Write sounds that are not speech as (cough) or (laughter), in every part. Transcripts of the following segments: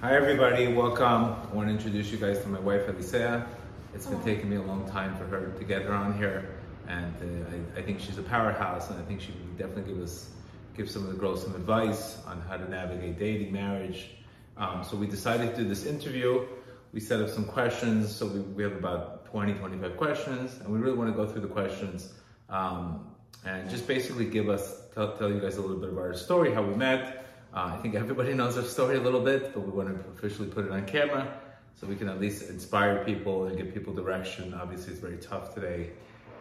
Hi everybody, welcome. I want to introduce you guys to my wife Elisea. It's been taking me a long time for her to get her on here, and uh, I, I think she's a powerhouse, and I think she can definitely give us, give some of the girls some advice on how to navigate dating, marriage. Um, so we decided to do this interview. We set up some questions, so we, we have about 20, 25 questions, and we really want to go through the questions um, and just basically give us, tell, tell you guys a little bit of our story, how we met. Uh, I think everybody knows our story a little bit, but we want to officially put it on camera so we can at least inspire people and give people direction. Obviously, it's very tough today.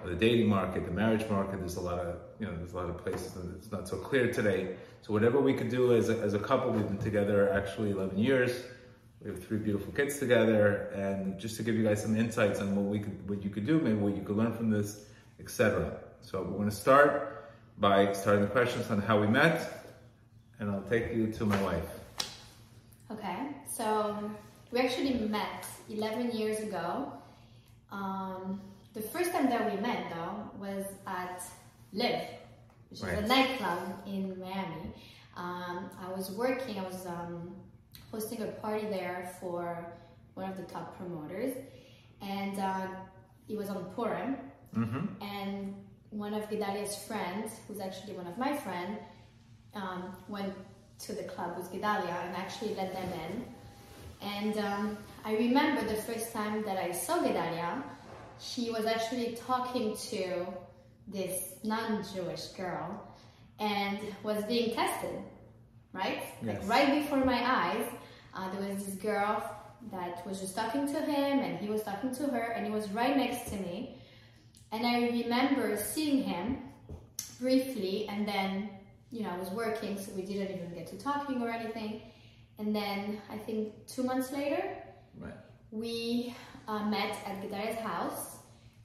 The dating market, the marriage market, there's a lot of, you know, there's a lot of places that it's not so clear today. So whatever we could do as a, as a couple, we've been together actually 11 years. We have three beautiful kids together, and just to give you guys some insights on what we could, what you could do, maybe what you could learn from this, etc. So we're going to start by starting the questions on how we met, and I'll take you to my wife. Okay, so we actually met 11 years ago. Um, the first time that we met, though, was at Live, which Right. is a nightclub in Miami. Um, I was working, I was um, hosting a party there for one of the top promoters, and uh, it was on Purim. Mm-hmm. and one of Gedalia's friends, who's actually one of my friends, um, went to the club with Gedalia and actually let them in. And um, I remember the first time that I saw Gedalia, she was actually talking to this non-Jewish girl and was being tested, right? Yes. Like right before my eyes, uh, there was this girl that was just talking to him and he was talking to her and he was right next to me. And I remember seeing him briefly, and then, you know, I was working, so we didn't even get to talking or anything. And then I think two months later, Right. we uh, met at Gedalia's house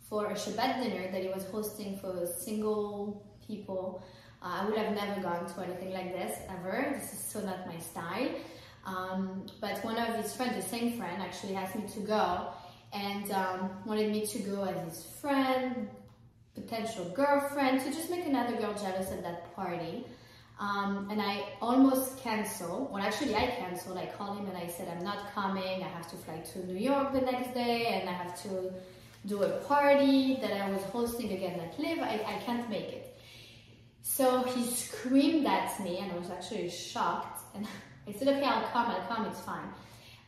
for a Shabbat dinner that he was hosting for single people. Uh, I would have never gone to anything like this ever. This is so not my style. Um, but one of his friends, the same friend, actually asked me to go and um, wanted me to go as his friend, potential girlfriend, to just make another girl jealous at that party. Um, and I almost canceled. Well, actually, I canceled. I called him and I said, I'm not coming. I have to fly to New York the next day and I have to do a party that I was hosting again at Live. I, I can't make it. So he screamed at me and I was actually shocked. And (laughs) I said, okay, I'll come, I'll come, it's fine.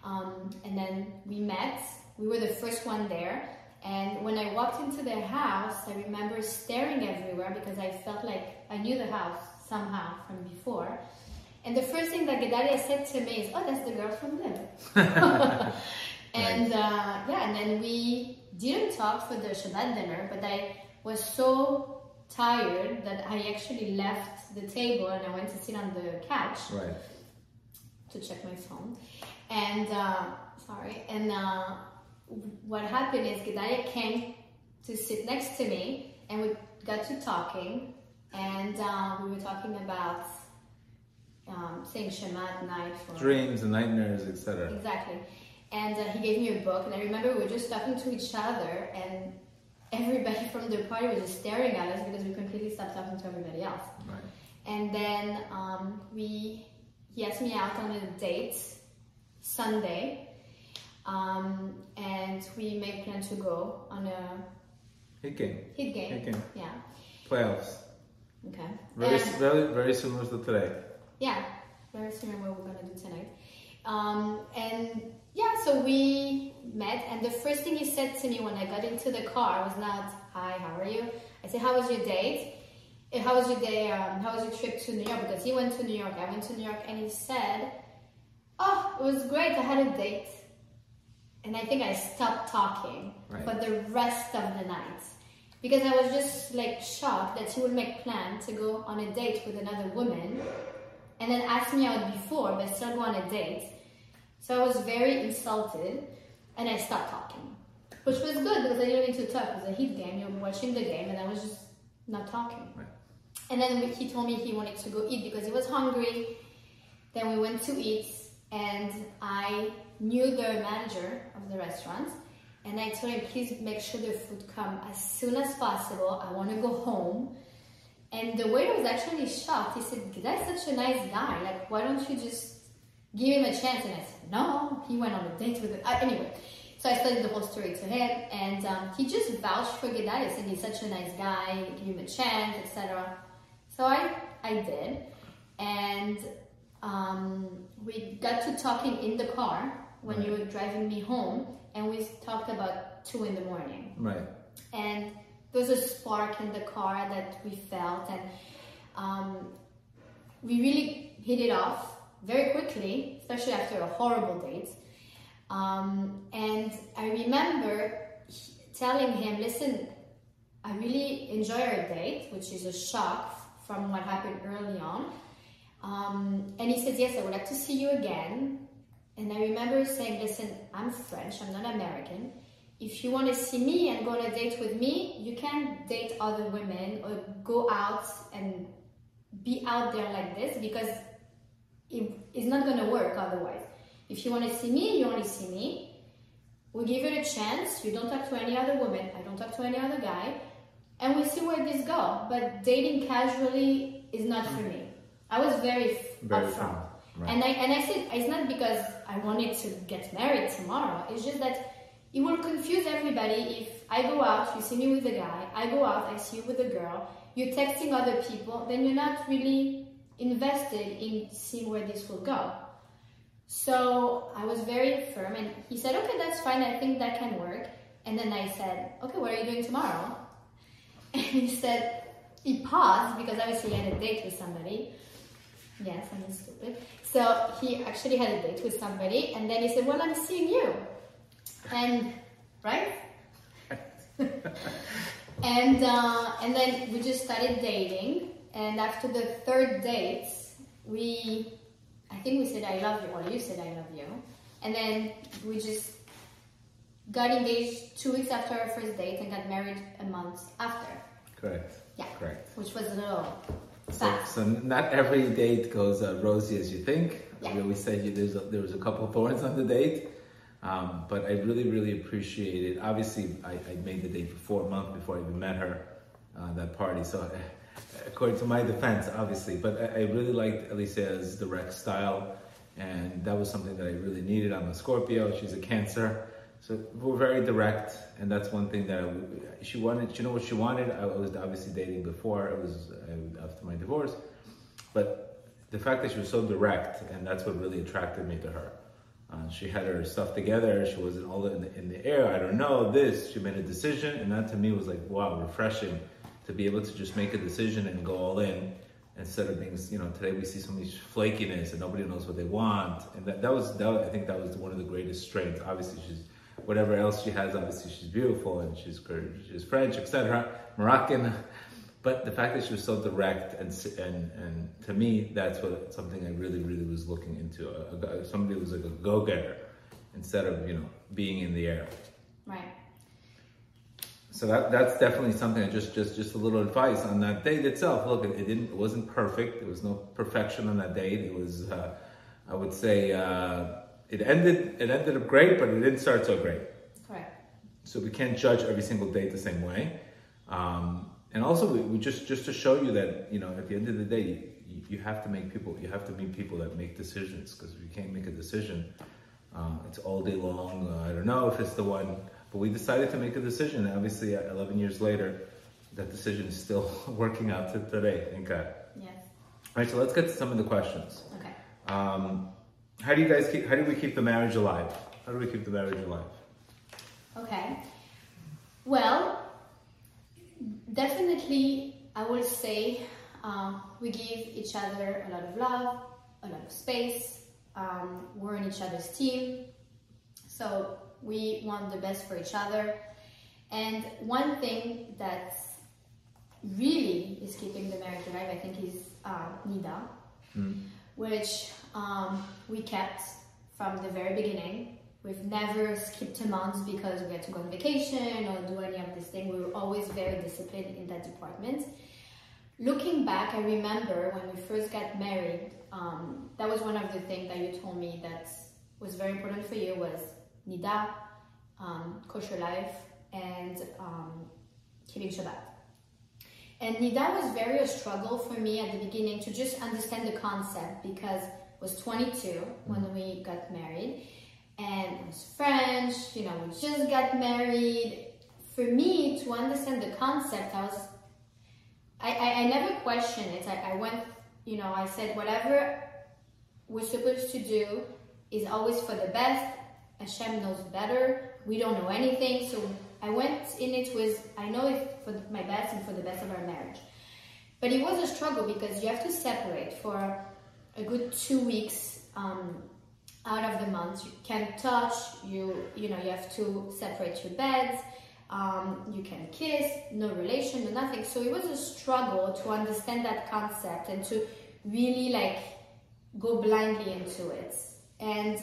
Um, and then we met. We were the first one there. And when I walked into their house, I remember staring everywhere because I felt like I knew the house somehow from before. And the first thing that Gedalia said to me is, oh, that's the girl from Live. (laughs) (laughs) and uh, yeah, and then we didn't talk for the Shabbat dinner, but I was so tired that I actually left the table and I went to sit on the couch Right. to check my phone. And uh, sorry, and uh, what happened is Gedalia came to sit next to me, and we got to talking, and uh, we were talking about um, saying Shema at night for Dreams and nightmares, etc. Exactly. And uh, he gave me a book, and I remember we were just talking to each other, and everybody (laughs) from the party was just staring at us because we completely stopped talking to everybody else. Right. And then um, we, he asked me out on a date Sunday, um, and we made plan to go on a Heat game. Heat game. Heat game. Yeah. Playoffs. Okay. Very, And- very, very similar to today. Yeah, very similar what we're gonna do tonight. Um, and yeah, so we met, and the first thing he said to me when I got into the car was not, "Hi, how are you?" I said, "How was your date? Uh, How was your day? Um, how was your trip to New York?" Because he went to New York, I went to New York, and he said, "Oh, it was great. I had a date." And I think I stopped talking Right. for the rest of the night because I was just like shocked that he would make plan to go on a date with another woman and then ask me out before but still go on a date. So I was very insulted and I stopped talking. Which was good because I didn't need to talk. It was a heat game, you were watching the game and I was just not talking. Right. And then he told me he wanted to go eat because he was hungry. Then we went to eat and I knew the manager of the restaurant and I told him, please make sure the food come as soon as possible. I want to go home. And the waiter was actually shocked. He said, that's such a nice guy. Like, why don't you just give him a chance? And I said, no, he went on a date with it. Uh, anyway, so I explained the whole story to him, and um, he just vouched for Gedalia, saying he's such a nice guy, give him a chance, etc. So I, I did, and um, we got to talking in the car when Right. you were driving me home, and we talked about two in the morning Right. and there was a spark in the car that we felt and um, we really hit it off very quickly especially after a horrible date um, and i remember telling him listen i really enjoy our date which is a shock from what happened early on um, and he says yes i would like to see you again Saying, listen, I'm French, I'm not American. If you want to see me and go on a date with me, you can date other women or go out and be out there like this because it, it's not going to work otherwise. If you want to see me, you only see me. We give it a chance. You don't talk to any other woman. I don't talk to any other guy. And we see where this go. But dating casually is not for me. I was very, Very upfront. Right. And I and I said it's not because I wanted to get married tomorrow. It's just that it will confuse everybody if I go out, you see me with a guy, I go out, I see you with a girl, you're texting other people, then you're not really invested in seeing where this will go. So I was very firm and he said, Okay, that's fine, I think that can work. And then I said, Okay, what are you doing tomorrow? (laughs) And he said he paused because obviously he had a date with somebody. Yes, I'm stupid. So he actually had a date with somebody, and then he said, "Well, I'm seeing you," and right, (laughs) and uh, and then we just started dating. And after the third date, we, I think we said "I love you," or you said "I love you," and then we just got engaged two weeks after our first date and got married a month after, Correct. Yeah. Correct. which was a little So, so not every date goes uh, rosy as you think. Yeah. We always say you- there's a, there was a couple thorns on the date, um, but I really, really appreciated. Obviously, I, I made the date before a month before I even met her, uh, that party. So, uh, according to my defense, obviously, but I, I really liked Alicia's direct style, and that was something that I really needed. I'm a Scorpio. She's a Cancer. So we're very direct, and that's one thing that I, she wanted. You know what she wanted? I was obviously dating before. It was uh, after my divorce, but the fact that she was so direct, and that's what really attracted me to her. Uh, she had her stuff together. She wasn't all in the, in the air. I don't know this. She made a decision, and that to me was like wow, refreshing to be able to just make a decision and go all in instead of being, you know, today we see so much flakiness and nobody knows what they want, and that, that was that. I think that was one of the greatest strengths. Obviously, she's whatever else she has. Obviously, she's beautiful and she's she's French, etc., Moroccan. But the fact that she was so direct and and and to me, that's what something I really really was looking into. A, a, somebody who was like a go getter instead of you know being in the air. Right. So that that's definitely something. Just just just a little advice on that date itself. Look, it, it didn't. It wasn't perfect. There was no perfection on that date. It was. Uh, I would say uh, it ended. It ended up great, but it didn't start so great. Correct. So we can't judge every single date the same way. Um, and also, we, we just just to show you that you know at the end of the day, you, you have to make people. You have to meet people that make decisions because if you can't make a decision, uh, it's all day long. Uh, I don't know if it's the one, but we decided to make a decision. Obviously, uh, 11 years later, that decision is still (laughs) working out to today. Thank God. Yes. All right, so let's get to some of the questions. Okay. Um, how do you guys keep? How do we keep the marriage alive? How do we keep the marriage alive? Okay. Well, definitely, I would say um, we give each other a lot of love, a lot of space. Um, we're on each other's team, so we want the best for each other. And one thing that really is keeping the marriage alive, I think, is uh, Nida, which um, we kept from the very beginning. We've never skipped a month because we had to go on vacation or do any of this thing. We were always very disciplined in that department. Looking back, I remember when we first got married, um, that was one of the things that you told me that was very important for you was Nida, um, kosher life, and um, keeping Shabbat. And Nida was very a struggle for me at the beginning to just understand the concept because was 22 when we got married, and I was French. You know, we just got married. For me to understand the concept, I was I, I, I never questioned it. I, I went, you know, I said whatever we're supposed to do is always for the best. Hashem knows better. We don't know anything, so I went in it with I know it for my best and for the best of our marriage. But it was a struggle because you have to separate for a good two weeks um, out of the month. You can't touch. You you know you have to separate your beds. Um, you can kiss, no relation, no nothing. So it was a struggle to understand that concept and to really like go blindly into it and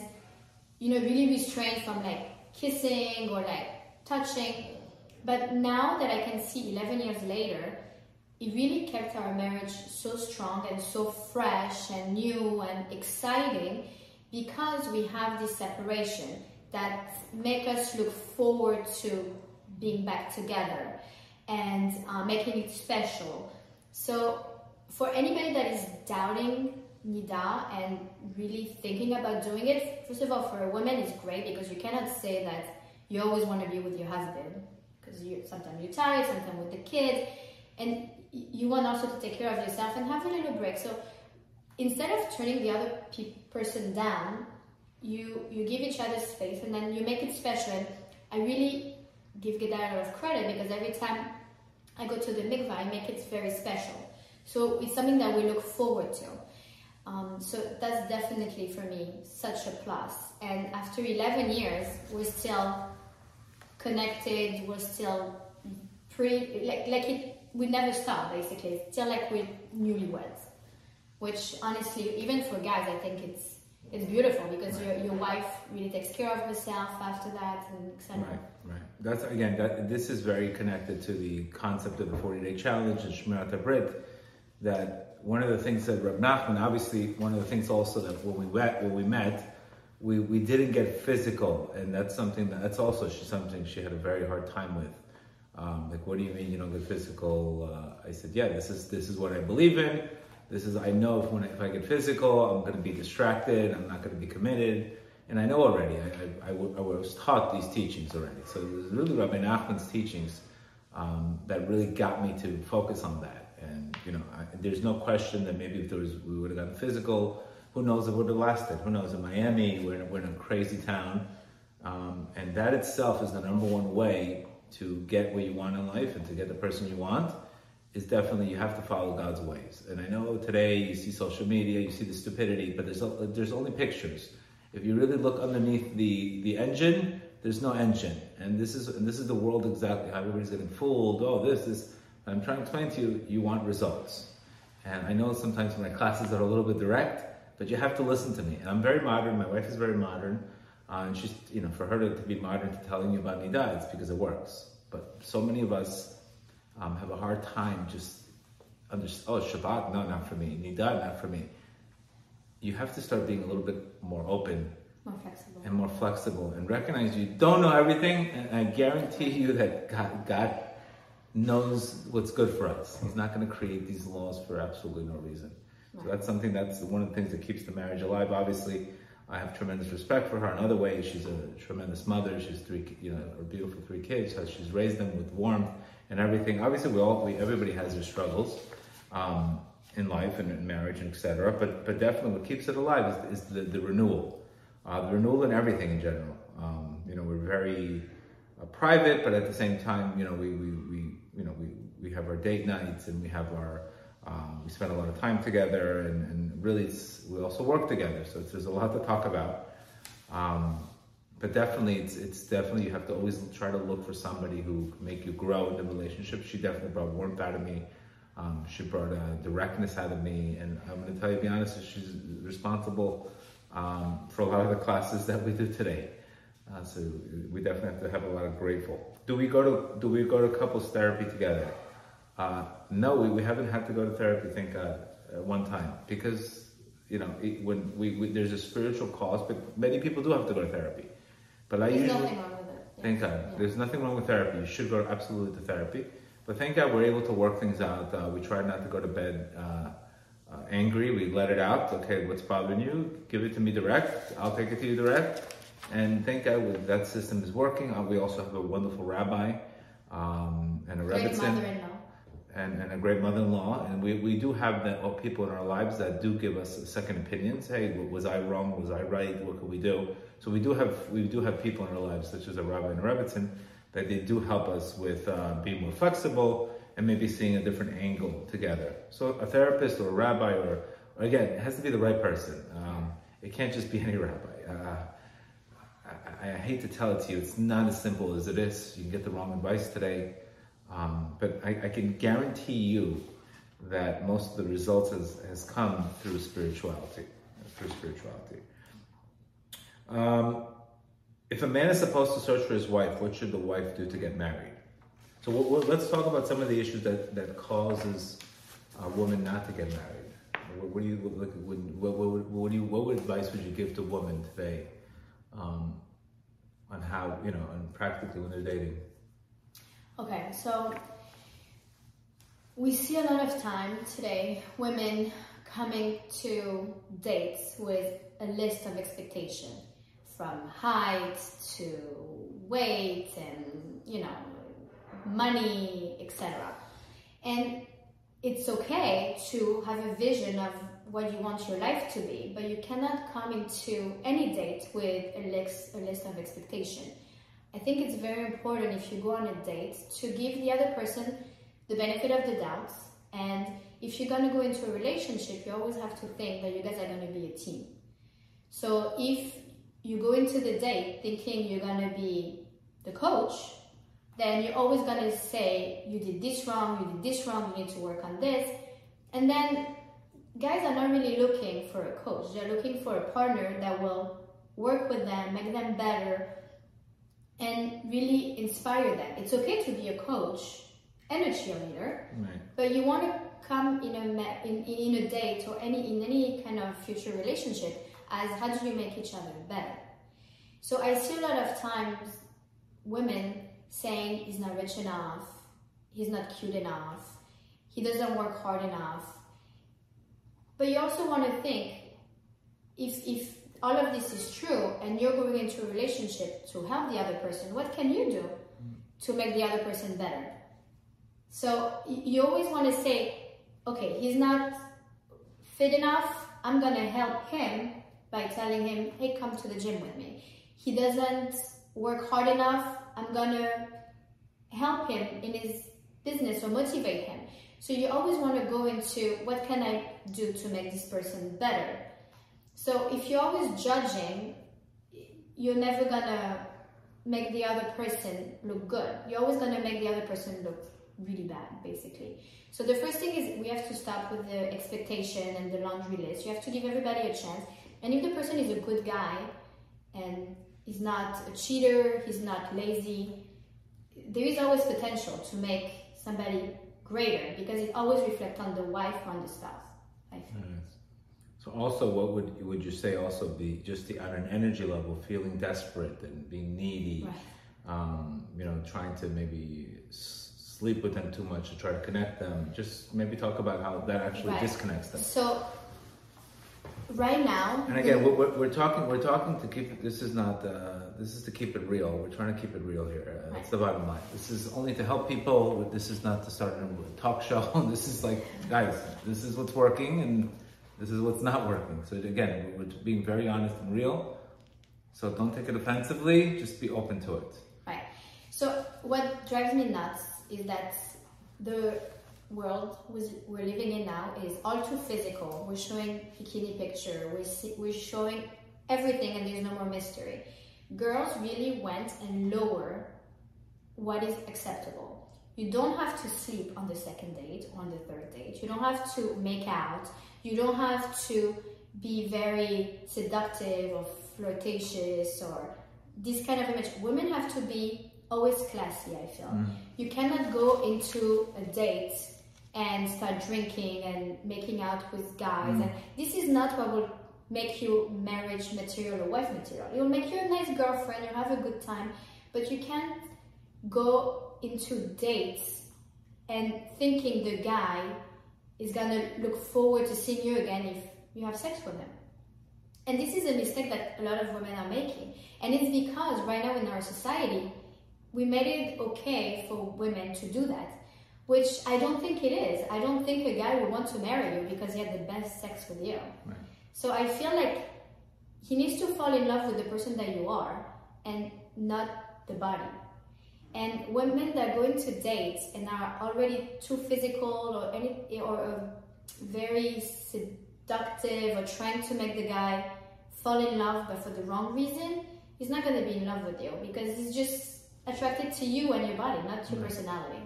you know really restrain from like kissing or like touching. But now that I can see 11 years later, it really kept our marriage so strong and so fresh and new and exciting because we have this separation that make us look forward to being back together and uh, making it special. So for anybody that is doubting Nida and really thinking about doing it, first of all, for a woman, it's great because you cannot say that you always want to be with your husband because you sometimes you're tired, sometimes with the kids, and you want also to take care of yourself and have a little break. So instead of turning the other pe- person down, you you give each other space and then you make it special. And I really give Gedar a lot of credit because every time I go to the mikvah, I make it very special. So it's something that we look forward to. Um, so that's definitely for me such a plus. And after 11 years, we're still connected. We're still pre like like it. We never stop basically. Still like we're newlyweds. Which honestly, even for guys, I think it's it's beautiful because right. your, your wife really takes care of herself after that and etc. Right, right. That's again that this is very connected to the concept of the 40 day challenge and Shmirat Brit. That one of the things that Rab Nachman, obviously, one of the things also that when we met, when we met, we, we didn't get physical, and that's something that that's also something she had a very hard time with. Um, like, what do you mean you don't get physical? Uh, I said, yeah, this is this is what I believe in. This is I know if when if I get physical, I'm going to be distracted. I'm not going to be committed, and I know already. I, I, I, I was taught these teachings already. So it was really Rabbi Nachman's teachings um, that really got me to focus on that. And you know, I, there's no question that maybe if there was we would have gotten physical who knows it would have lasted? Who knows? In Miami, we're in, we're in a crazy town. Um, and that itself is the number one way to get what you want in life and to get the person you want is definitely you have to follow God's ways. And I know today you see social media, you see the stupidity, but there's there's only pictures. If you really look underneath the the engine, there's no engine. And this is and this is the world exactly how everybody's getting fooled. Oh, this is I'm trying to explain to you, you want results. And I know sometimes my classes are a little bit direct, but you have to listen to me. And I'm very modern. My wife is very modern. Uh, and she's, you know, for her to, to, be modern to telling you about Nida, it's because it works. But so many of us um, have a hard time just understanding, oh, Shabbat, no, not for me. Nida, not for me. You have to start being a little bit more open. More flexible. And more flexible and recognize you don't know everything. And I guarantee you that God, God knows what's good for us. He's not going to create these laws for absolutely no reason. So that's something that's one of the things that keeps the marriage alive. Obviously, I have tremendous respect for her. Another way, she's a tremendous mother. She's three, you know, her beautiful three kids. So she's raised them with warmth and everything. Obviously, we all, we, everybody has their struggles um, in life and in marriage and etc. But but definitely, what keeps it alive is, is the, the renewal, uh, the renewal in everything in general. Um, you know, we're very uh, private, but at the same time, you know, we we, we you know we, we have our date nights and we have our um, we spend a lot of time together, and, and really, we also work together. So there's a lot to talk about. Um, but definitely, it's it's definitely you have to always try to look for somebody who can make you grow in the relationship. She definitely brought warmth out of me. Um, she brought a directness out of me, and I'm going to tell you, to be honest, she's responsible um, for a lot of the classes that we do today. Uh, so we definitely have to have a lot of grateful. Do we go to Do we go to couples therapy together? Uh, no, we, we haven't had to go to therapy, thank God, uh, one time because you know it, when we, we, there's a spiritual cause, but many people do have to go to therapy. But I there's usually nothing wrong with it. Thank God, yeah. there's nothing wrong with therapy. You should go absolutely to therapy. But thank God we're able to work things out. Uh, we try not to go to bed uh, uh, angry, we let it out. Okay, what's bothering you? Give it to me direct. I'll take it to you direct. And thank God that system is working. Uh, we also have a wonderful rabbi um, and a Great rebbetzin. And, and a great mother-in-law. And we, we do have uh, people in our lives that do give us second opinions. Hey, was I wrong? Was I right? What could we do? So we do have we do have people in our lives, such as a rabbi and a rebbetzin, that they do help us with uh, being more flexible and maybe seeing a different angle together. So a therapist or a rabbi, or, or again, it has to be the right person. Um, it can't just be any rabbi. Uh, I, I hate to tell it to you, it's not as simple as it is. You can get the wrong advice today. Um, but I, I can guarantee you that most of the results has, has come through spirituality. Through spirituality. Um, if a man is supposed to search for his wife, what should the wife do to get married? So what, what- let's talk about some of the issues that, that causes a woman not to get married. What, what do you what, what, what, what, do you what advice would you give to women today um, on how you know and practically when they're dating? Okay, so we see a lot of time today women coming to dates with a list of expectation from height to weight and you know money etc and it's okay to have a vision of what you want your life to be but you cannot come into any date with a list, a list of expectation I think it's very important if you go on a date to give the other person the benefit of the doubt. And if you're going to go into a relationship, you always have to think that you guys are going to be a team. So if you go into the date thinking you're going to be the coach, then you're always going to say, you did this wrong, you did this wrong, you need to work on this. And then guys are not really looking for a coach, they're looking for a partner that will work with them, make them better, and really inspire them. It's okay to be a coach and a cheerleader, Right. but you want to come in a in, in a date or any in any kind of future relationship as how do you make each other better. So I see a lot of times women saying he's not rich enough, he's not cute enough, he doesn't work hard enough. But you also want to think if if all of this is true and you're going into a relationship to help the other person, what can you do to make the other person better? So you always want to say, okay, he's not fit enough. I'm gonna help him by telling him, hey, come to the gym with me. He doesn't work hard enough. I'm gonna help him in his business or motivate him. So you always want to go into what can I do to make this person better. So if you're always judging, you're never gonna make the other person look good. You're always gonna make the other person look really bad, basically. So the first thing is we have to stop with the expectation and the laundry list. You have to give everybody a chance. And if the person is a good guy and he's not a cheater, he's not lazy, there is always potential to make somebody greater because it always reflects on the wife or on the spouse. I think. Yes. So also, what would would you say also be just the on an energy level, feeling desperate and being needy, Right. um, you know, trying to maybe sleep with them too much to try to connect them. Just maybe talk about how that actually Right. disconnects them. So right now, And again, we're, we're, we're talking. We're talking to keep. it- This is not. Uh, this is to keep it real. We're trying to keep it real here. Uh, That's the bottom line. This is only to help people. This is not to start a talk show. (laughs) This is like, guys, this is what's working and this is what's not working. So again, we're being very honest and real. So don't take it offensively. Just be open to it. Right. So what drives me nuts is that the world we're living in now is all too physical. We're showing bikini picture. We're see, we're showing everything, and there's no more mystery. Girls really went and lower what is acceptable. You don't have to sleep on the second date on the third date. You don't have to make out. You don't have to be very seductive or flirtatious or this kind of image. Women have to be always classy, I feel. Mm. You cannot go into a date and start drinking and making out with guys. Mm. And this is not what will make you marriage material or wife material. It will make you a nice girlfriend, you'll have a good time, but you can't go into dates and thinking the guy is gonna look forward to seeing you again if you have sex with him. And this is a mistake that a lot of women are making. And it's because right now in our society, we made it okay for women to do that, which I don't think it is. I don't think a guy would want to marry you because he had the best sex with you. Right. So I feel like he needs to fall in love with the person that you are and not the body. And women that are going to date and are already too physical or any or uh, very seductive or trying to make the guy fall in love but for the wrong reason, he's not going to be in love with you because he's just attracted to you and your body, not your personality.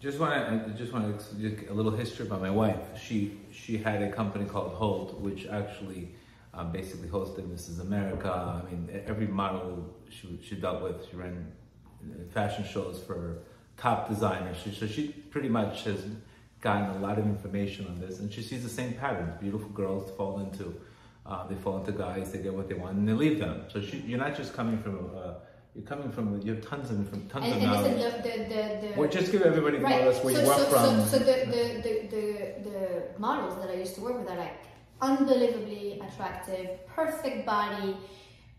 Just want to just want to a little history about my wife. She she had a company called Hold, which actually um, basically hosted Mrs. America. I mean, every model she she dealt with, she ran uh, fashion shows for top designers. She, so she pretty much has gotten a lot of information on this, and she sees the same patterns. Beautiful girls fall into uh, they fall into guys, they get what they want, and they leave them. So she, you're not just coming from. Uh, you're coming from you have tons of from tons And, of and knowledge. listen, the, the, the, the Well, just give everybody more Right. or less where so, you work so, from. So, so the, the, the, the, the models that I used to work with are like unbelievably attractive, perfect body,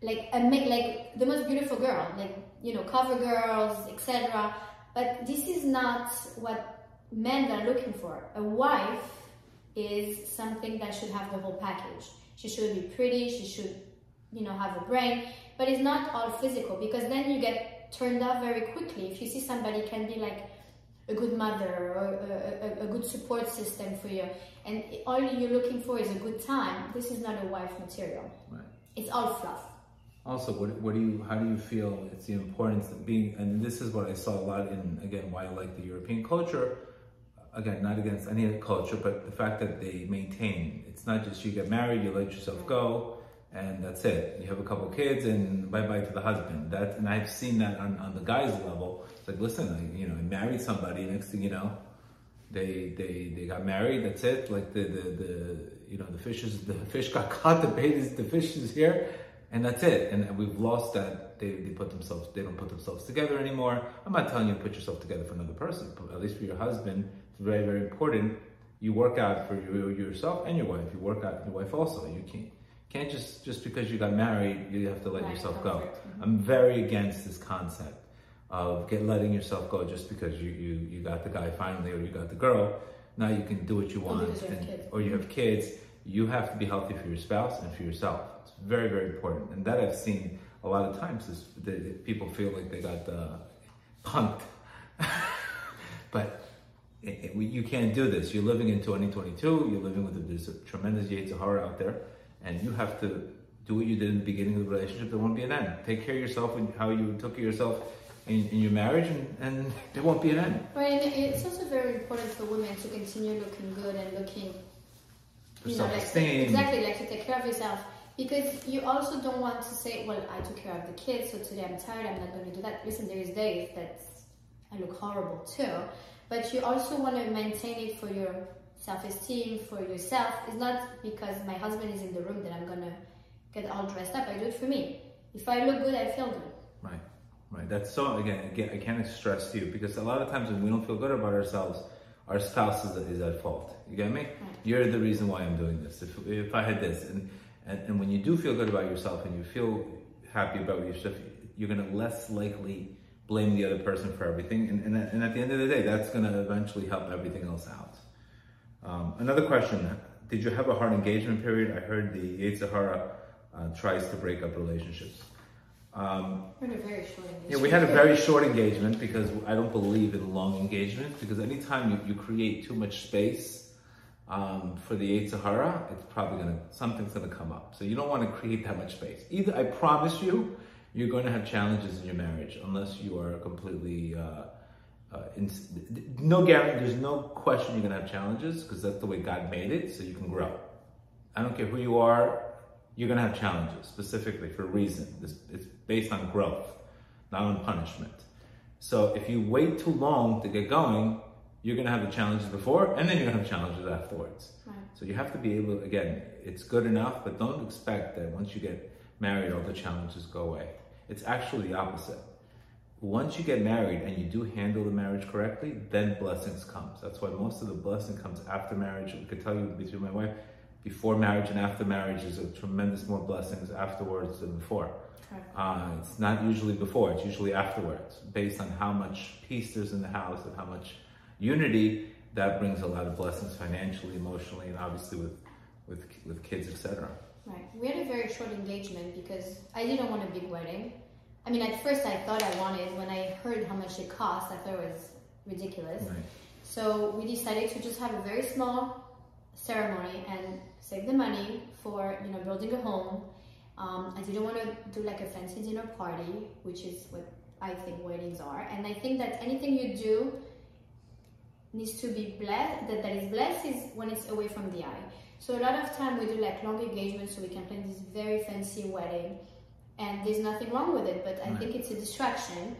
like ama- like the most beautiful girl, like you know, cover girls, etc. But this is not what men are looking for. A wife is something that should have the whole package. She should be pretty. She should, you know, have a brain. But it's not all physical because then you get turned off very quickly. If you see somebody can be like a good mother or a, a, a good support system for you, and all you're looking for is a good time, this is not a wife material. Right. It's all fluff. Also, what, what do you, how do you feel it's the importance of being, and this is what I saw a lot in, again, why I like the European culture. Again, not against any other culture, but the fact that they maintain. It's not just you get married, you let yourself go, and that's it. You have a couple kids, and bye bye to the husband. That, and I've seen that on, on the guy's level. It's like, listen, I, you know, I married somebody. Next thing you know, they they they got married. That's it. Like the the, the you know the fish is the fish got (laughs) caught. The bait is the fish is here, and that's it. And we've lost that. They, they put themselves. They don't put themselves together anymore. I'm not telling you to put yourself together for another person. But at least for your husband, it's very very important. You work out for you, yourself and your wife. You work out for your wife also. You can't can't just just because you got married, you have to let Right, yourself go. Mhm. I'm very against this concept of get letting yourself go just because you, you, you got the guy finally or you got the girl. Now you can do what you want, you and- or you have kids. You have to be healthy for your spouse and for yourself. It's very very important, and that I've seen a lot of times is that people feel like they got uh, punked, (laughs) but. It, it, you can't do this. You're living in 2022. You're living with a, there's a tremendous Yetzer Hara out there, and you have to do what you did in the beginning of the relationship. There won't be an end. Take care of yourself and how you took care of yourself in, in your marriage, and, and (laughs) there won't be an end. Right, and it's also very important for women to continue looking good and looking you know, like, exactly, like to take care of yourself. Because you also don't want to say, well, I took care of the kids, so today I'm tired, I'm not going to do that. Listen, there is days that I look horrible too, but you also want to maintain it for your self-esteem, for yourself. It's not because my husband is in the room that I'm going to get all dressed up. I do it for me. If I look good, I feel good. Right, right. That's so again. Again, I can't stress to you because a lot of times when we don't feel good about ourselves, our spouse is, is at fault. You get me? You're the reason why I'm doing this. If, if I had this, and, and and when you do feel good about yourself and you feel happy about yourself, you're gonna less likely blame the other person for everything. And and, and at the end of the day, that's gonna eventually help everything else out. Um, another question: Did you have a hard engagement period? I heard the Yetzer Hara uh, tries to break up relationships. Um, We're in a very short yeah, we had a very short engagement because I don't believe in long engagement because anytime you, you create too much space um, for the Yetzer Hara, it's probably gonna something's gonna come up. So you don't want to create that much space. Either I promise you, you're going to have challenges in your marriage unless you are completely. Uh, uh, in, no guarantee. There's no question you're gonna have challenges because that's the way God made it, so you can grow. I don't care who you are, you're gonna have challenges specifically for a reason. This, it's based on growth, not on punishment. So if you wait too long to get going, you're gonna have the challenges before, and then you're gonna have challenges afterwards. Right. So you have to be able. Again, it's good enough, but don't expect that once you get married, all the challenges go away. It's actually the opposite. once you get married and you do handle the marriage correctly, then blessings comes. That's why most of the blessing comes after marriage. I could tell you between my wife, before marriage and after marriage is a tremendous more blessings afterwards than before. Uh, it's not usually before, it's usually afterwards, based on how much peace there's in the house and how much unity that brings a lot of blessings financially, emotionally, and obviously with with with kids, etc. Right. We had a very short engagement because I didn't want a big wedding. I mean, at first I thought I wanted. When I heard how much it cost, I thought it was ridiculous. Right. So we decided to just have a very small ceremony and save the money for you know building a home. Um, I didn't want to do like a fancy dinner party, which is what I think weddings are. And I think that anything you do needs to be blessed. That that is blessed is when it's away from the eye. So a lot of time we do like long engagements, so we can plan this very fancy wedding, and there's nothing wrong with it. But I Right. think it's a distraction.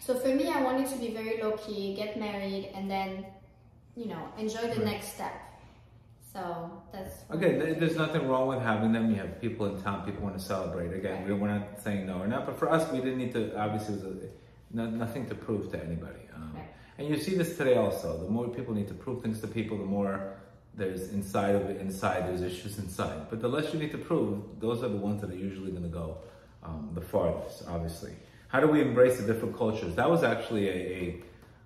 So for me, I wanted to be very low key, get married, and then, you know, enjoy the Right. next step. So that's Okay, th- there's nothing wrong with having them. You have people in town, people want to celebrate. Again, we we're not saying no or not, but for us, we didn't need to. Obviously, it was a, no, nothing to prove to anybody. Um, Right. And you see this today also. The more people need to prove things to people, the more there's inside of it. Inside, there's issues inside. But the less you need to prove, those are the ones that are usually going to go um, the farthest. Obviously, how do we embrace the different cultures? That was actually a, a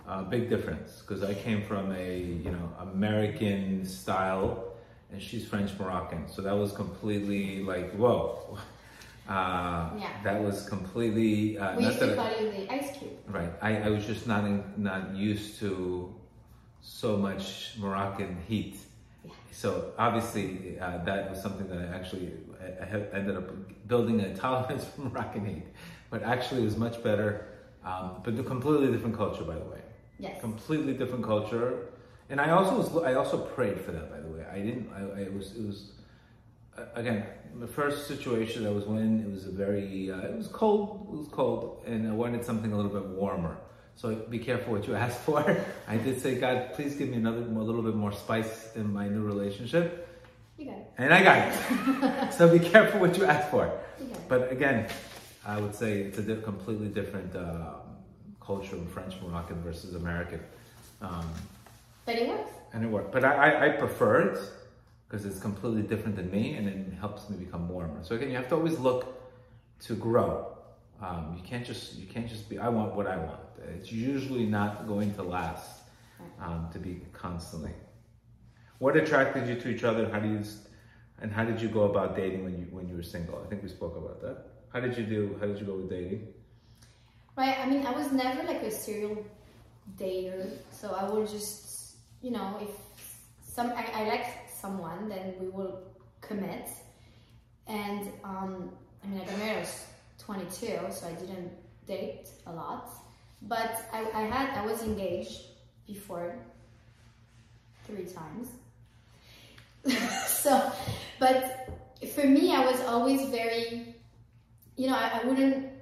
uh, big difference because I came from a you know American style, and she's French Moroccan, so that was completely like whoa. (laughs) Uh, Yeah. That was completely uh, we used to call you the ice cube. right. I, I was just not in, not used to so much Moroccan heat. Yeah. So obviously uh, that was something that I actually I, ended up building a (laughs) tolerance for Moroccan heat, but actually it was much better. Um, but a completely different culture, by the way Yes. completely different culture. And I also was I also prayed for that by the way. I didn't I, I was it was again the first situation I was in it was a very uh, it was cold it was cold and I wanted something a little bit warmer. So be careful what you (laughs) ask for. I did say God please give me another a little bit more spice in my new relationship You got it. and I got it. (laughs) so be careful what you ask for. You got it. But again, I would say it's a di- completely different uh, culture of French Moroccan versus American. Um, But it works. and it worked. But I, I, I prefer it because it's completely different than me and it helps me become warmer. So again, you have to always look to grow. Um, you can't just you can't just be I want what I want. It's usually not going to last um, to be constantly. What attracted you to each other? How do you and how did you go about dating when you when you were single? I think we spoke about that. How did you do? How did you go with dating? Right. I mean, I was never like a serial dater, so I would just, you know, if some I, I like someone, then we will commit. And um, I mean, I got married. I was 22, so I didn't date a lot. But I, I had I was engaged before three times. (laughs) so, but for me, I was always very, you know, I, I wouldn't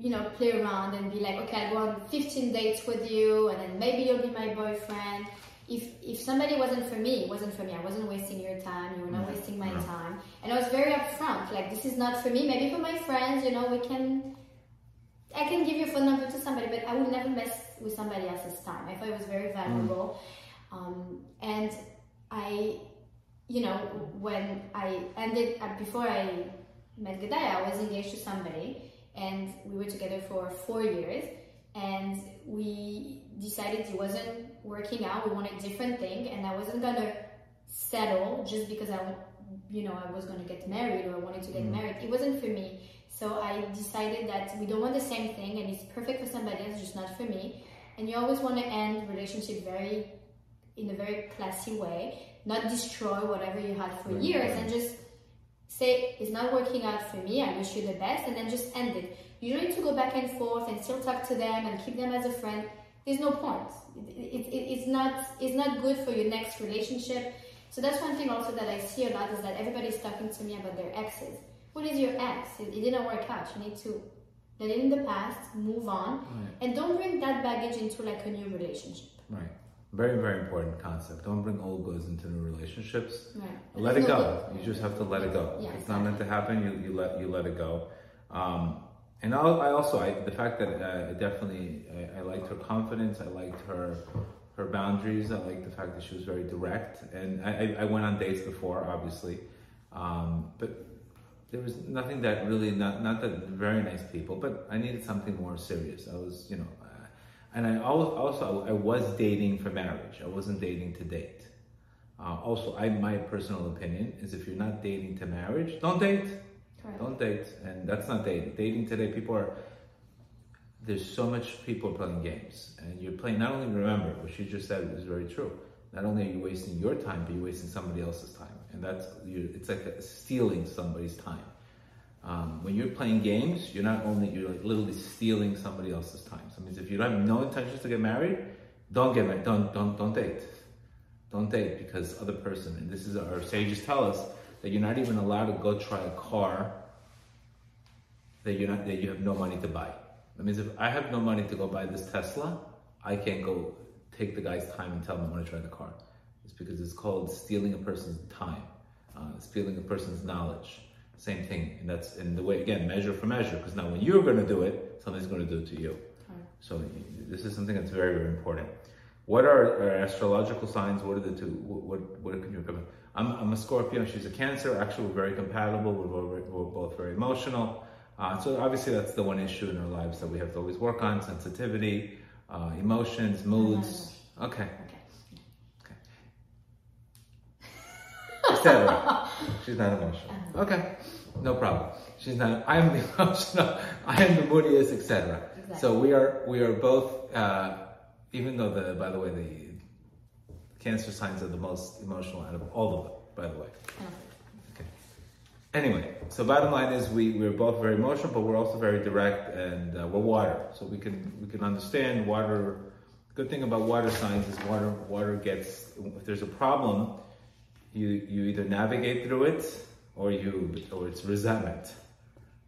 you know, play around and be like, okay, I'll go on 15 dates with you, and then maybe you'll be my boyfriend. If if somebody wasn't for me, it wasn't for me. I wasn't wasting your time. You were not wasting my no. time. And I was very upfront. Like, this is not for me. Maybe for my friends, you know, we can. I can give your phone number to somebody, but I would never mess with somebody else's time. I thought it was very valuable. Um, and I, you know, when I ended uh, before I met Gedalia, I was engaged to somebody, and we were together for four years. And we decided it wasn't working out. We wanted a different thing, and I wasn't gonna settle just because I, you know, I was gonna get married or I wanted to get Mm. married. It wasn't for me. So I decided that we don't want the same thing, and it's perfect for somebody else, just not for me. And you always want to end relationship very, in a very classy way, not destroy whatever you had for years, and just say it's not working out for me. I wish you the best, and then just end it. You don't need to go back and forth and still talk to them and keep them as a friend. There's no point. It, it, it, it's not it's not good for your next relationship. So that's one thing also that I see a lot is that everybody's talking to me about their exes. What is your ex? It, it didn't work out. You need to let it in the past, move on, Right. and don't bring that baggage into like a new relationship. Right. Very, very important concept. Don't bring old goods into new relationships. Let it go. good. You just have to let it go. Yeah, if it's not meant to happen, you, you let you let it go. Um, and I, I also I, the fact that uh, definitely I, I liked her confidence. I liked her her boundaries. I liked the fact that she was very direct. And I, I went on dates before, obviously, um, but there was nothing that really not not that very nice people. But I needed something more serious. I was you know, and I also I was dating for marriage. I wasn't dating to date. Uh, also, I my personal opinion is if you're not dating to marriage, don't date. Correct. Don't date, and that's not dating. Dating today, people are there's so much people playing games, and you're playing. Not only remember what you just said is very true. Not only are you wasting your time, but you're wasting somebody else's time, and that's you. It's like stealing somebody's time. Um, when you're playing games, you're not only you're like literally stealing somebody else's time. Means if you don't have no intentions to get married, don't get married. Don't don't don't date. Don't date because other person. And this is our sages tell us that you're not even allowed to go try a car that you're not that you have no money to buy. That means if I have no money to go buy this Tesla, I can't go take the guy's time and tell him I want to try the car. It's because it's called stealing a person's time, uh, stealing a person's knowledge. Same thing, and that's in the way again measure for measure. Because now when you're going to do it, somebody's going to do it to you. So this is something that's very very important. What are, are astrological signs? What are the two? What what, can you recommend? I'm, I'm a Scorpio. She's a Cancer. Actually, we're very compatible. We're, we're both very emotional. Uh, so obviously that's the one issue in our lives that we have to always work on, sensitivity, uh, emotions, moods. Okay. Okay. Etc. She's not emotional. Okay. No problem. She's not, I'm the (laughs) emotional, I am the moodiest, etc. So we are, we are both, uh, even though the, by the way, the cancer signs are the most emotional out of all of them, by the way. Uh-huh. Anyway, so bottom line is we, we're both very emotional, but we're also very direct and uh, we're water. So we can we can understand water. Good thing about water signs is water water gets if there's a problem, you you either navigate through it or you or it's resentment.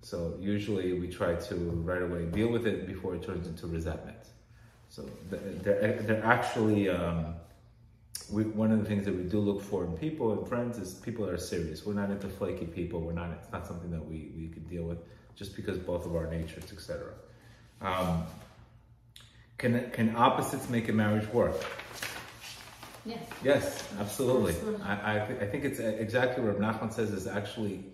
So usually we try to right away deal with it before it turns into resentment. So they're, they're actually um, we, one of the things that we do look for in people and friends is people that are serious. We're not into flaky people. We're not. It's not something that we we can deal with just because both of our natures, etc. Um, can can opposites make a marriage work? Yes. Yes, absolutely. absolutely. I I, th- I, think it's exactly what Nachman says is actually.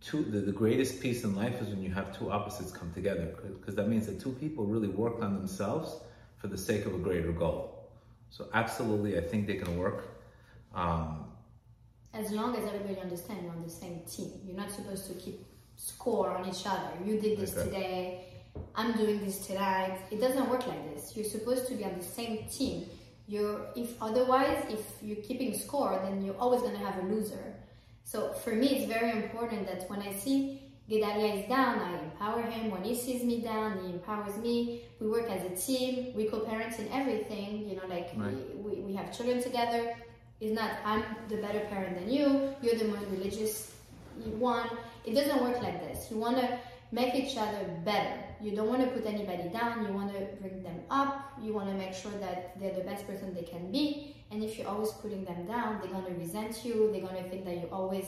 Two, the, the greatest peace in life is when you have two opposites come together because that means that two people really work on themselves for the sake of a greater goal. So absolutely, I think they can work. Um, as long as everybody understands you're on the same team. You're not supposed to keep score on each other. You did this okay. today. I'm doing this tonight. It doesn't work like this. You're supposed to be on the same team. You're if otherwise, if you're keeping score, then you're always gonna have a loser. So for me, it's very important that when I see Gedalia is down, I empower him. When he sees me down, he empowers me. We work as a team. We co-parent in everything. You know, like right. we, we, we have children together. It's not I'm the better parent than you. You're the most religious one. It doesn't work like this. You want to make each other better. You don't want to put anybody down. You want to bring them up. You want to make sure that they're the best person they can be. And if you're always putting them down, they're going to resent you. They're going to think that you're always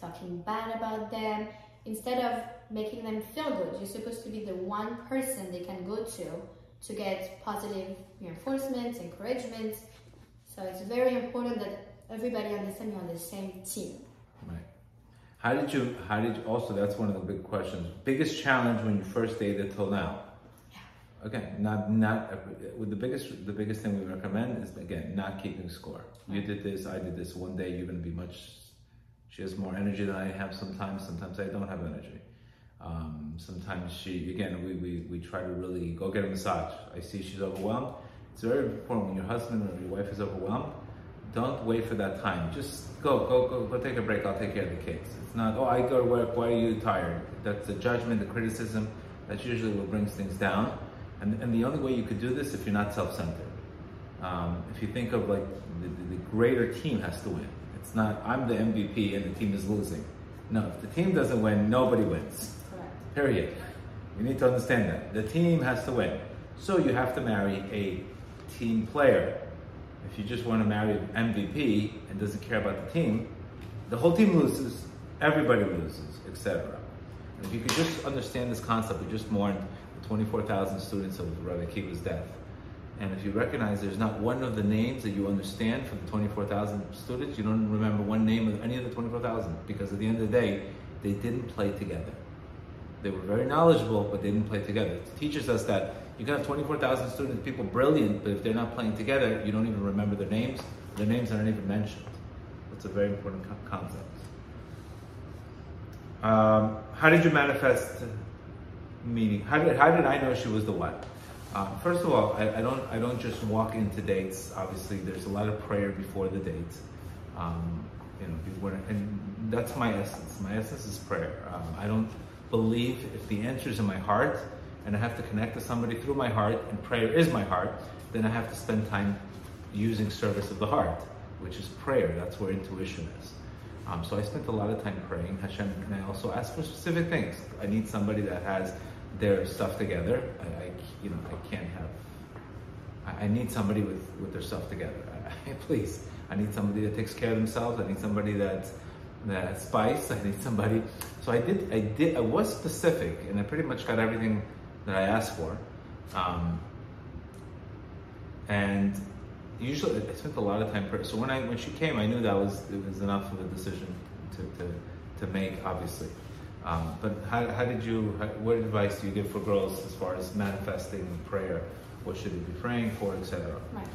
talking bad about them instead of making them feel good, you're supposed to be the one person they can go to to get positive reinforcement, encouragement. So it's very important that everybody understands you're on the same team. How did you? How did you? Also, that's one of the big questions. Biggest challenge when you first dated till now. Yeah. Okay, not not with the biggest the biggest thing we recommend is again not keeping score. You did this, I did this. One day you're going to be much she has more energy than I have sometimes. Sometimes I don't have energy. Um, sometimes she, again, we, we, we try to really go get a massage. I see she's overwhelmed. It's very important when your husband or your wife is overwhelmed, don't wait for that time. Just go, go, go, go take a break. I'll take care of the kids. Not, oh, I go to work. Why are you tired? That's the judgment, the criticism. That's usually what brings things down. And, and the only way you could do this if you're not self-centered. Um, if you think of like the, the, the greater team has to win. It's not, I'm the MVP and the team is losing. No, if the team doesn't win, nobody wins. Correct. Period. You need to understand that. The team has to win. So you have to marry a team player. If you just want to marry an MVP and doesn't care about the team, the whole team loses, everybody loses, etc. If you could just understand this concept, we just mourned the 24,000 students of Rabbi Akiva's death. And if you recognize there's not one of the names that you understand from the 24,000 students, you don't remember one name of any of the 24,000 because at the end of the day, they didn't play together. They were very knowledgeable, but they didn't play together. It teaches us that you can have 24,000 students, people brilliant, but if they're not playing together, you don't even remember their names. Their names aren't even mentioned. It's a very important co- concept. Um, how did you manifest meaning? How did, how did I know she was the one? Um, first of all, I, I, don't I don't just walk into dates. Obviously, there's a lot of prayer before the date. Um, you know, before, and that's my essence. My essence is prayer. Um, I don't believe if the answer is in my heart, and I have to connect to somebody through my heart, and prayer is my heart, then I have to spend time using service of the heart, which is prayer. That's where intuition is. Um, so I spent a lot of time praying Hashem, and I also asked for specific things. I need somebody that has their stuff together. I, I you know, I can't have. I, I need somebody with with their stuff together. (laughs) I, please, I need somebody that takes care of themselves. I need somebody that that spice. I need somebody. So I did. I did. I was specific, and I pretty much got everything that I asked for. Um, and usually, I spent a lot of time. So when I when she came, I knew that was it was enough of a decision to to, to make. Obviously. Um, but how, how did you, how, what advice do you give for girls as far as manifesting prayer? What should they be praying for, etc.? Right.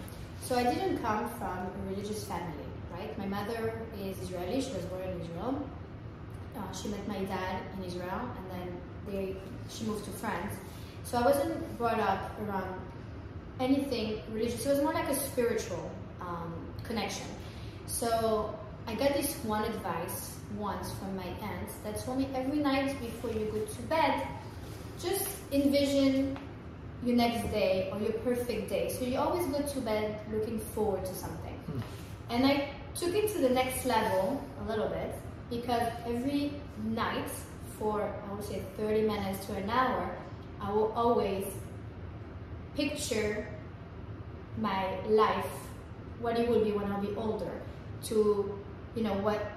So I didn't come from a religious family, right? My mother is Israeli. She was born in Israel. Uh, she met my dad in Israel, and then they she moved to France. So I wasn't brought up around anything religious. It was more like a spiritual um, connection. So I got this one advice once from my aunt that told me every night before you go to bed, just envision your next day or your perfect day. So you always go to bed looking forward to something. Hmm. And I took it to the next level a little bit because every night for I would say 30 minutes to an hour, I will always picture my life, what it will be when I'll be older, to you know what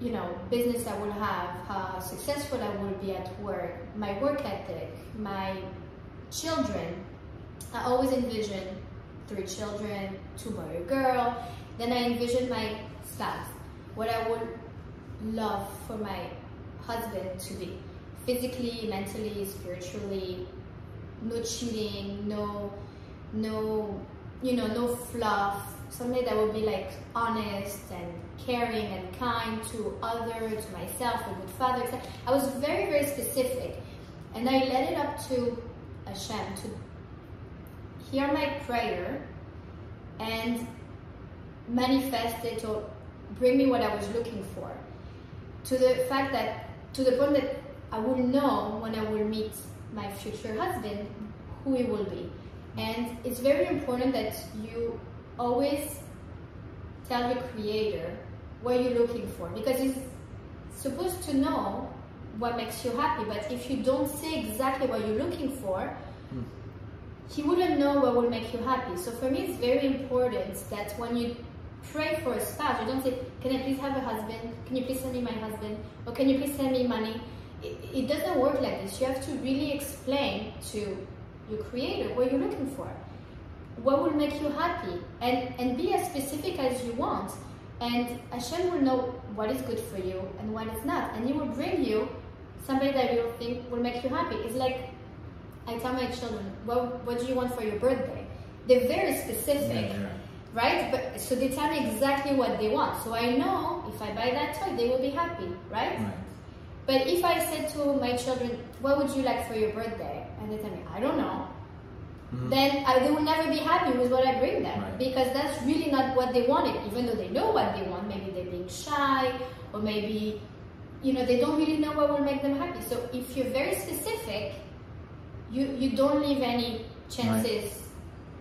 you know, business I will have, how successful I will be at work, my work ethic, my children. I always envision three children, two boy, a girl. Then I envision my spouse, what I would love for my husband to be, physically, mentally, spiritually. No cheating, no, no, you know, no fluff. Somebody that would be like honest and caring and kind to others, to myself, a good father. I was very, very specific. And I led it up to Hashem to hear my prayer and manifest it or bring me what I was looking for. To the fact that, to the point that I will know when I will meet my future husband who he will be. And it's very important that you always tell the creator what you're looking for because he's supposed to know what makes you happy. But if you don't say exactly what you're looking for hmm. he wouldn't know what will make you happy. So for me it's very important that when you pray for a spouse you don't say can i please have a husband? Can you please send me my husband? Or can you please send me money it, it doesn't work like this you have to really explain to your creator what you're looking for what will make you happy and and be as specific as you want and Hashem will know what is good for you and what is not. And He will bring you somebody that you think will make you happy. It's like I tell my children, well, what do you want for your birthday? They're very specific, yeah, yeah. right? But so they tell me exactly what they want. So I know if I buy that toy, they will be happy, right? right. But if I said to my children, what would you like for your birthday? And they tell me, I don't know mm-hmm. then I, they will never be happy with what I bring them right. because that's really not what they wanted. Even though they know what they want, maybe they're being shy or maybe you know they don't really know what will make them happy. So if you're very specific, you you don't leave any chances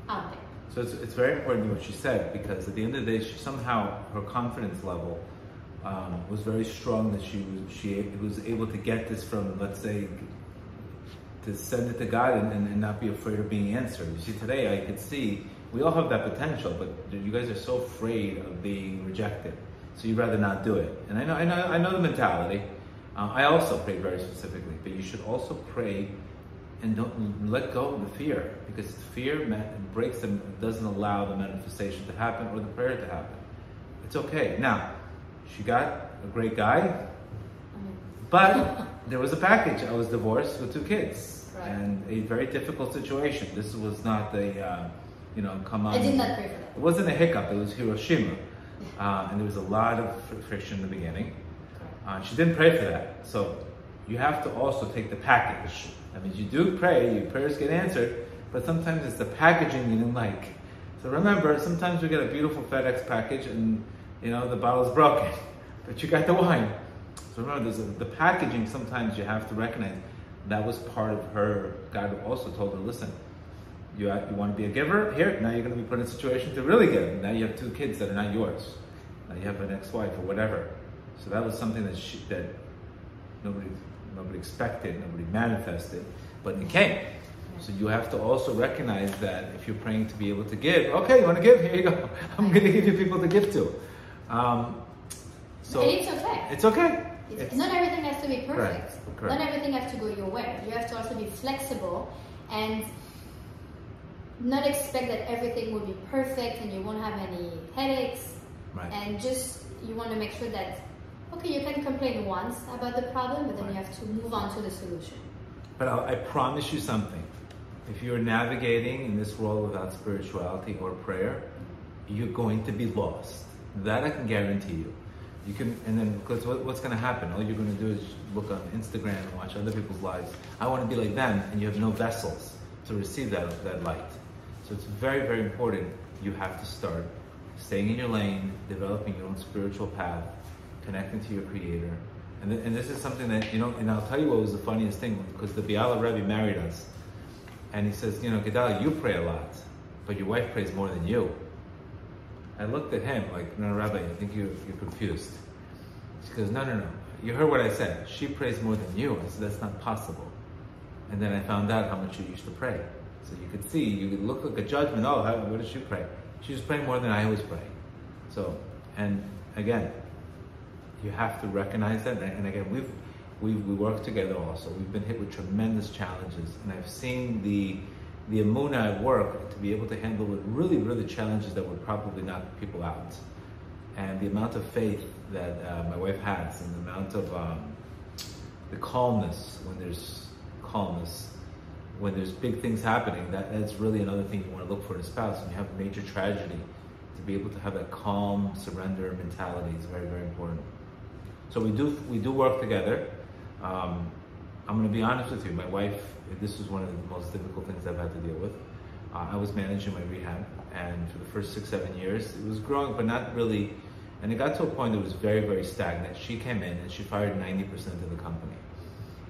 right. out there. So it's, it's very important what she said because at the end of the day, she somehow her confidence level um, was very strong that she was she was able to get this from let's say to send it to God and, and, and, not be afraid of being answered. You see, today I could see we all have that potential, but you guys are so afraid of being rejected, so you'd rather not do it. And I know, I know, I know the mentality, Uh, I also pray very specifically, but you should also pray and don't let go of the fear because fear breaks and doesn't allow the manifestation to happen or the prayer to happen. It's okay. Now, she got a great guy, but there was a package. I was divorced with two kids right. and a very difficult situation. This was not the, uh, you know, come on. I did not pray for that. It wasn't a hiccup. It was Hiroshima, uh, and there was a lot of friction in the beginning. Uh, she didn't pray for that, so you have to also take the package. I mean, you do pray, your prayers get answered, but sometimes it's the packaging you didn't like. So remember, sometimes we get a beautiful FedEx package and you know the bottle's broken, but you got the wine. So remember, there's a, the packaging. Sometimes you have to recognize that was part of her. God also told her, listen, you, you want to be a giver? Here, now you're going to be put in a situation to really give. Now you have two kids that are not yours. Now you have an ex-wife or whatever. So that was something that she, that nobody nobody expected, nobody manifested, but it came. So you have to also recognize that if you're praying to be able to give, okay, you want to give? Here you go. (laughs) I'm going to give you people to give to. Um, so and it's okay. It's okay. It's, it's, not everything has to be perfect. Correct. Correct. Not everything has to go your way. You have to also be flexible and not expect that everything will be perfect and you won't have any headaches. Right. And just you want to make sure that okay, you can complain once about the problem, but then right. you have to move on to the solution. But I'll, I promise you something. If you're navigating in this world without spirituality or prayer, you're going to be lost. That I can guarantee you. You can, and then because what, what's going to happen? All you're going to do is look on Instagram and watch other people's lives. I want to be like them, and you have no vessels to receive that that light. So it's very, very important. You have to start staying in your lane, developing your own spiritual path, connecting to your Creator. And, th- and this is something that, you know, and I'll tell you what was the funniest thing, because the Biala Rebbe married us. And he says, you know, Gedal, you pray a lot, but your wife prays more than you. I looked at him like, no, Rabbi, I think you're, you're confused. She goes, no, no, no. You heard what I said. She prays more than you. I said, that's not possible. And then I found out how much you used to pray. So you could see, you could look like a judgment. Oh, how, what does she pray? She's praying more than I always pray. So, and again, you have to recognize that. And again, we've, we've we work together also. We've been hit with tremendous challenges, and I've seen the the emunah at work to be able to handle really, really challenges that would probably knock people out. And the amount of faith that uh, my wife has, and the amount of um, the calmness when there's calmness, when there's big things happening, that, that's really another thing you want to look for in a spouse. When you have major tragedy, to be able to have that calm surrender mentality is very, very important. So we do we do work together. Um, I'm going to be honest with you. My wife, this was one of the most difficult things I've had to deal with. Uh, I was managing my rehab, and for the first six seven years, it was growing, but not really. And it got to a point that was very very stagnant. She came in and she fired 90% of the company,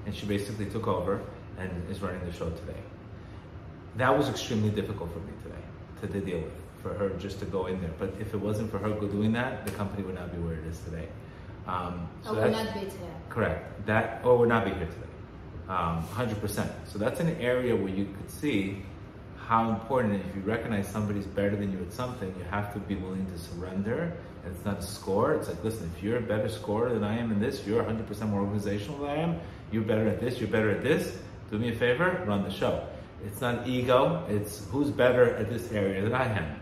and she basically took over and is running the show today. That was extremely difficult for me today to, to deal with, for her just to go in there. But if it wasn't for her doing that, the company would not be where it is today. Um, so oh, will not be today. Correct. That or would not be here today. Um, 100%. So that's an area where you could see how important, if you recognize somebody's better than you at something, you have to be willing to surrender. And it's not a score. It's like, listen, if you're a better scorer than I am in this, you're 100% more organizational than I am, you're better at this, you're better at this, do me a favor, run the show. It's not ego, it's who's better at this area than I am.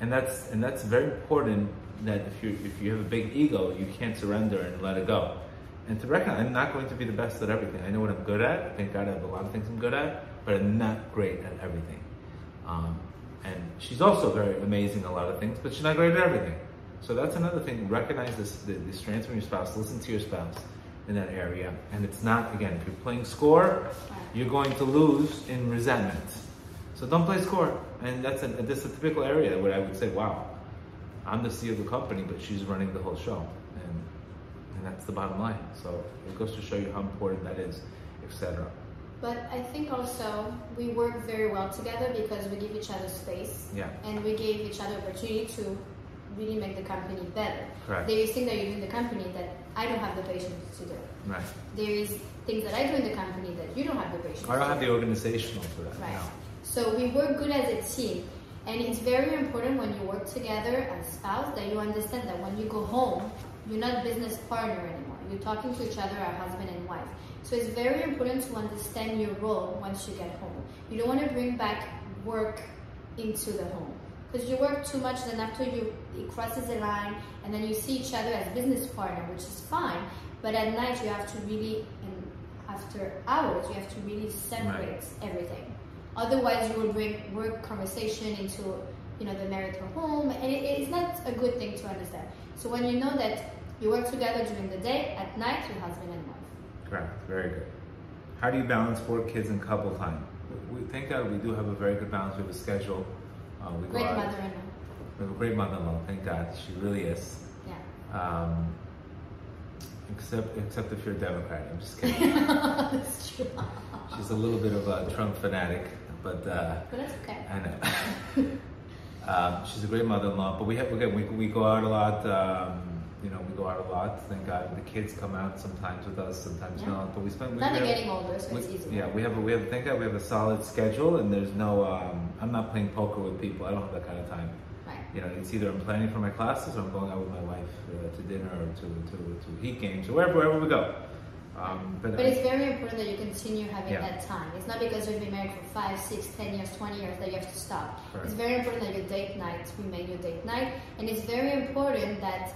And that's, and that's very important that if you if you have a big ego, you can't surrender and let it go. And to recognize, I'm not going to be the best at everything. I know what I'm good at. Thank God I have a lot of things I'm good at, but I'm not great at everything. Um, and she's also very amazing at a lot of things, but she's not great at everything. So that's another thing. Recognize this, the, the strengths from your spouse. Listen to your spouse in that area. And it's not, again, if you're playing score, you're going to lose in resentment. So don't play score. And that's a, that's a typical area where I would say, wow, I'm the CEO of the company, but she's running the whole show, that's the bottom line. So it goes to show you how important that is, etc. But I think also we work very well together because we give each other space, yeah. and we gave each other opportunity to really make the company better. Correct. There is things that you do in the company that I don't have the patience to do. Right. There is things that I do in the company that you don't have the patience. I don't have the organizational for that. Right. No. So we work good as a team. And it's very important when you work together as spouse that you understand that when you go home, you're not business partner anymore. You're talking to each other, our husband and wife. So it's very important to understand your role once you get home. You don't want to bring back work into the home because you work too much. Then after you it crosses the line, and then you see each other as business partner, which is fine. But at night you have to really, and after hours, you have to really separate Right. everything. Otherwise, you will bring work conversation into you know the marital home, and it, it's not a good thing to understand. So when you know that you work together during the day, at night, your husband and wife. Correct. Very good. How do you balance four kids, and couple time? We, we thank God we do have a very good balance. We have a schedule. Uh, we Great mother-in-law. We have a great mother-in-law. Thank God, she really is. Yeah. Um, except, except if you're a Democrat. I'm just (laughs) kidding. that's true. She's a little bit of a Trump fanatic, but uh, But that's okay. I know. (laughs) um, she's a great mother-in-law, but we have again we, we go out a lot. Um, you know, we go out a lot. Thank God, the kids come out sometimes with us, sometimes Yeah. not. But we spend. We, Now we they're have- getting older, so we- it's easier. yeah, we have a, we have thank God we have a solid schedule, and there's no. Um, I'm not playing poker with people. I don't have that kind of time. Right. You know, it's either I'm planning for my classes or I'm going out with my wife uh, to dinner or to, to, to Heat games or wherever wherever we go. Um, but But I- it's very important that you continue having Yeah. that time. It's not because you've been married for five, six, ten years, twenty years that you have to stop. Correct. It's very important that your date nights remain your date night, and it's very important that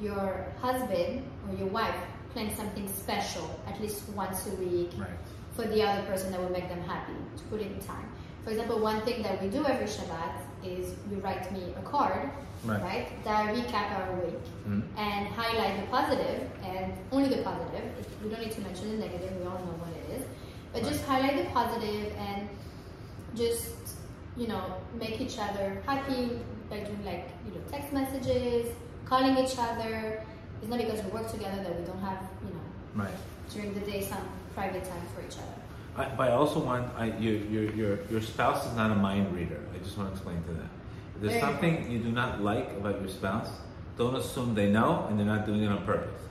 your husband or your wife plan something special at least once a week right. for the other person that will make them happy to put in time. For example, one thing that we do every Shabbat is you write me a card, Right. right, that recap our week Mhm. and highlight the positive and only the positive. We don't need to mention the negative. We all know what it is, but just highlight the positive and just you know make each other happy by doing like you know text messages, calling each other. It's not because we work together that we don't have you know Right. during the day some private time for each other. I, but I also want I, your, your your your spouse is not a mind reader. I just want to explain to that. If there's Very something you do not like about your spouse, don't assume they know and they're not doing it on purpose.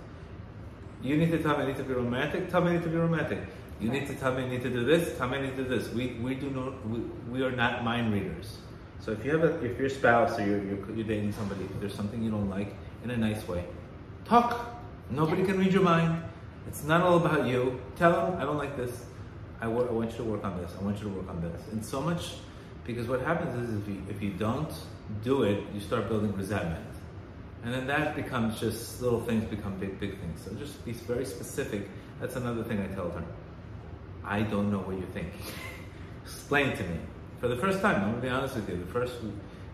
You need to tell me I need to be romantic. Tell me I need to be romantic. You need to tell me I need to do this. Tell me I need to do this. We we do not we, we are not mind readers. So if you have a if your spouse or you're, you're you're dating somebody, if there's something you don't like in a nice way, talk. Nobody can read your mind. It's not all about you. Tell them I don't like this. I I want you to work on this. I want you to work on this. And so much, because what happens is if you, if you don't do it, you start building resentment. And then that becomes just little things become big, big things. So just be very specific. That's another thing I told her. I don't know what you think. (laughs) Explain to me. For the first time, I'm gonna be honest with you. The first,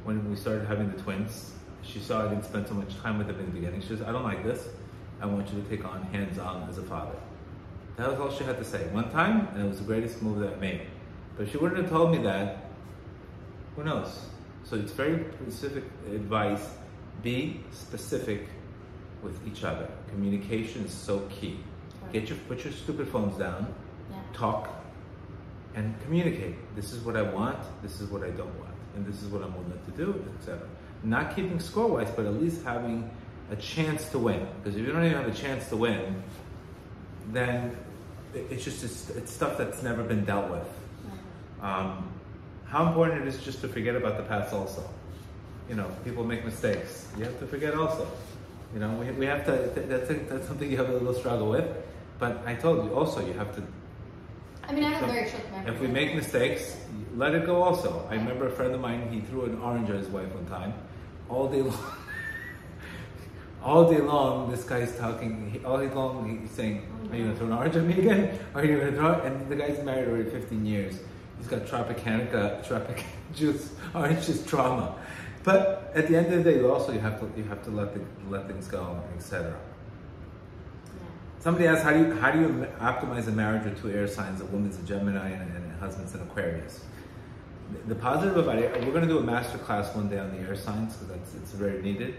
when we started having the twins, she saw I didn't spend so much time with them in the beginning. She says, I don't like this. I want you to take on hands-on as a father. That was all she had to say. One time, and it was the greatest move that I made. But if she wouldn't have told me that, who knows? So it's very specific advice. Be specific with each other. Communication is so key. Get your put your stupid phones down, Yeah. talk, and communicate. This is what I want. This is what I don't want, and this is what I'm willing to do, etc. Not keeping score wise, but at least having a chance to win. Because if you don't even have a chance to win, then it's just it's, it's stuff that's never been dealt with. Um, how important it is just to forget about the past also. You know, people make mistakes. You have to forget also. You know, we, we have to, that's, a, that's something you have a little struggle with. But I told you also, you have to, I mean, I have So, very short memory. if we make mistakes, let it go also. I remember a friend of mine, he threw an orange at his wife one time. All day long. (laughs) all day long, this guy's talking, he, all day long he's saying, are you gonna throw an orange at me again? (laughs) Are you gonna throw it? And the guy's married already 15 years. He's got Tropicanica, Tropic (laughs) juice, orange juice trauma. But at the end of the day, also you have to you have to let the, let things go, etc. Somebody asked, how do you how do you optimize a marriage with two air signs? A woman's a Gemini and, and a husband's an Aquarius. The, positive about it, we're going to do a master class one day on the air signs because that's it's very needed.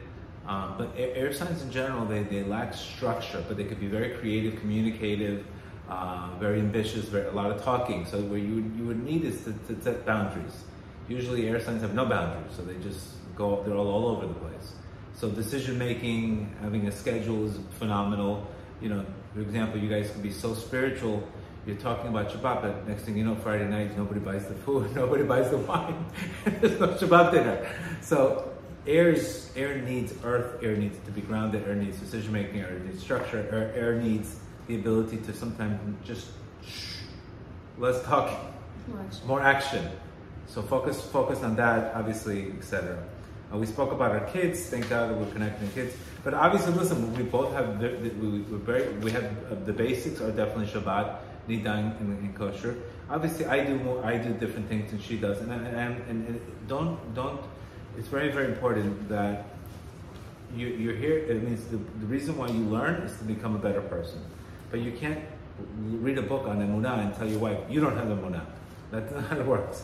Um, but air, air signs in general, they, they lack structure, but they could be very creative, communicative, uh, very ambitious, very a lot of talking. So where you would- you would need is to, to set boundaries. Usually, air signs have no boundaries, so they just go. They're all, all over the place. So decision making, having a schedule is phenomenal. You know, for example, you guys can be so spiritual. You're talking about Shabbat, but next thing you know, Friday night, nobody buys the food, (laughs) nobody buys the wine. (laughs) There's no Shabbat dinner. So air's air needs earth, air needs to be grounded, air needs decision making, air needs structure, air, air needs the ability to sometimes just shh, less talking, More action. more action. So focus focus on that, obviously, etc. Uh, we spoke about our kids. Thank God that we're connecting kids. But obviously, listen, we both have the, the, we, we're very we have uh, the basics are definitely Shabbat, Niddah, and, and kosher. Obviously, I do more. I do different things than she does, and and, and, and don't don't. It's very very important that you, you're here. It means the, the reason why you learn is to become a better person. But you can't read a book on emunah and tell your wife you don't have emunah. That's (laughs) not how it works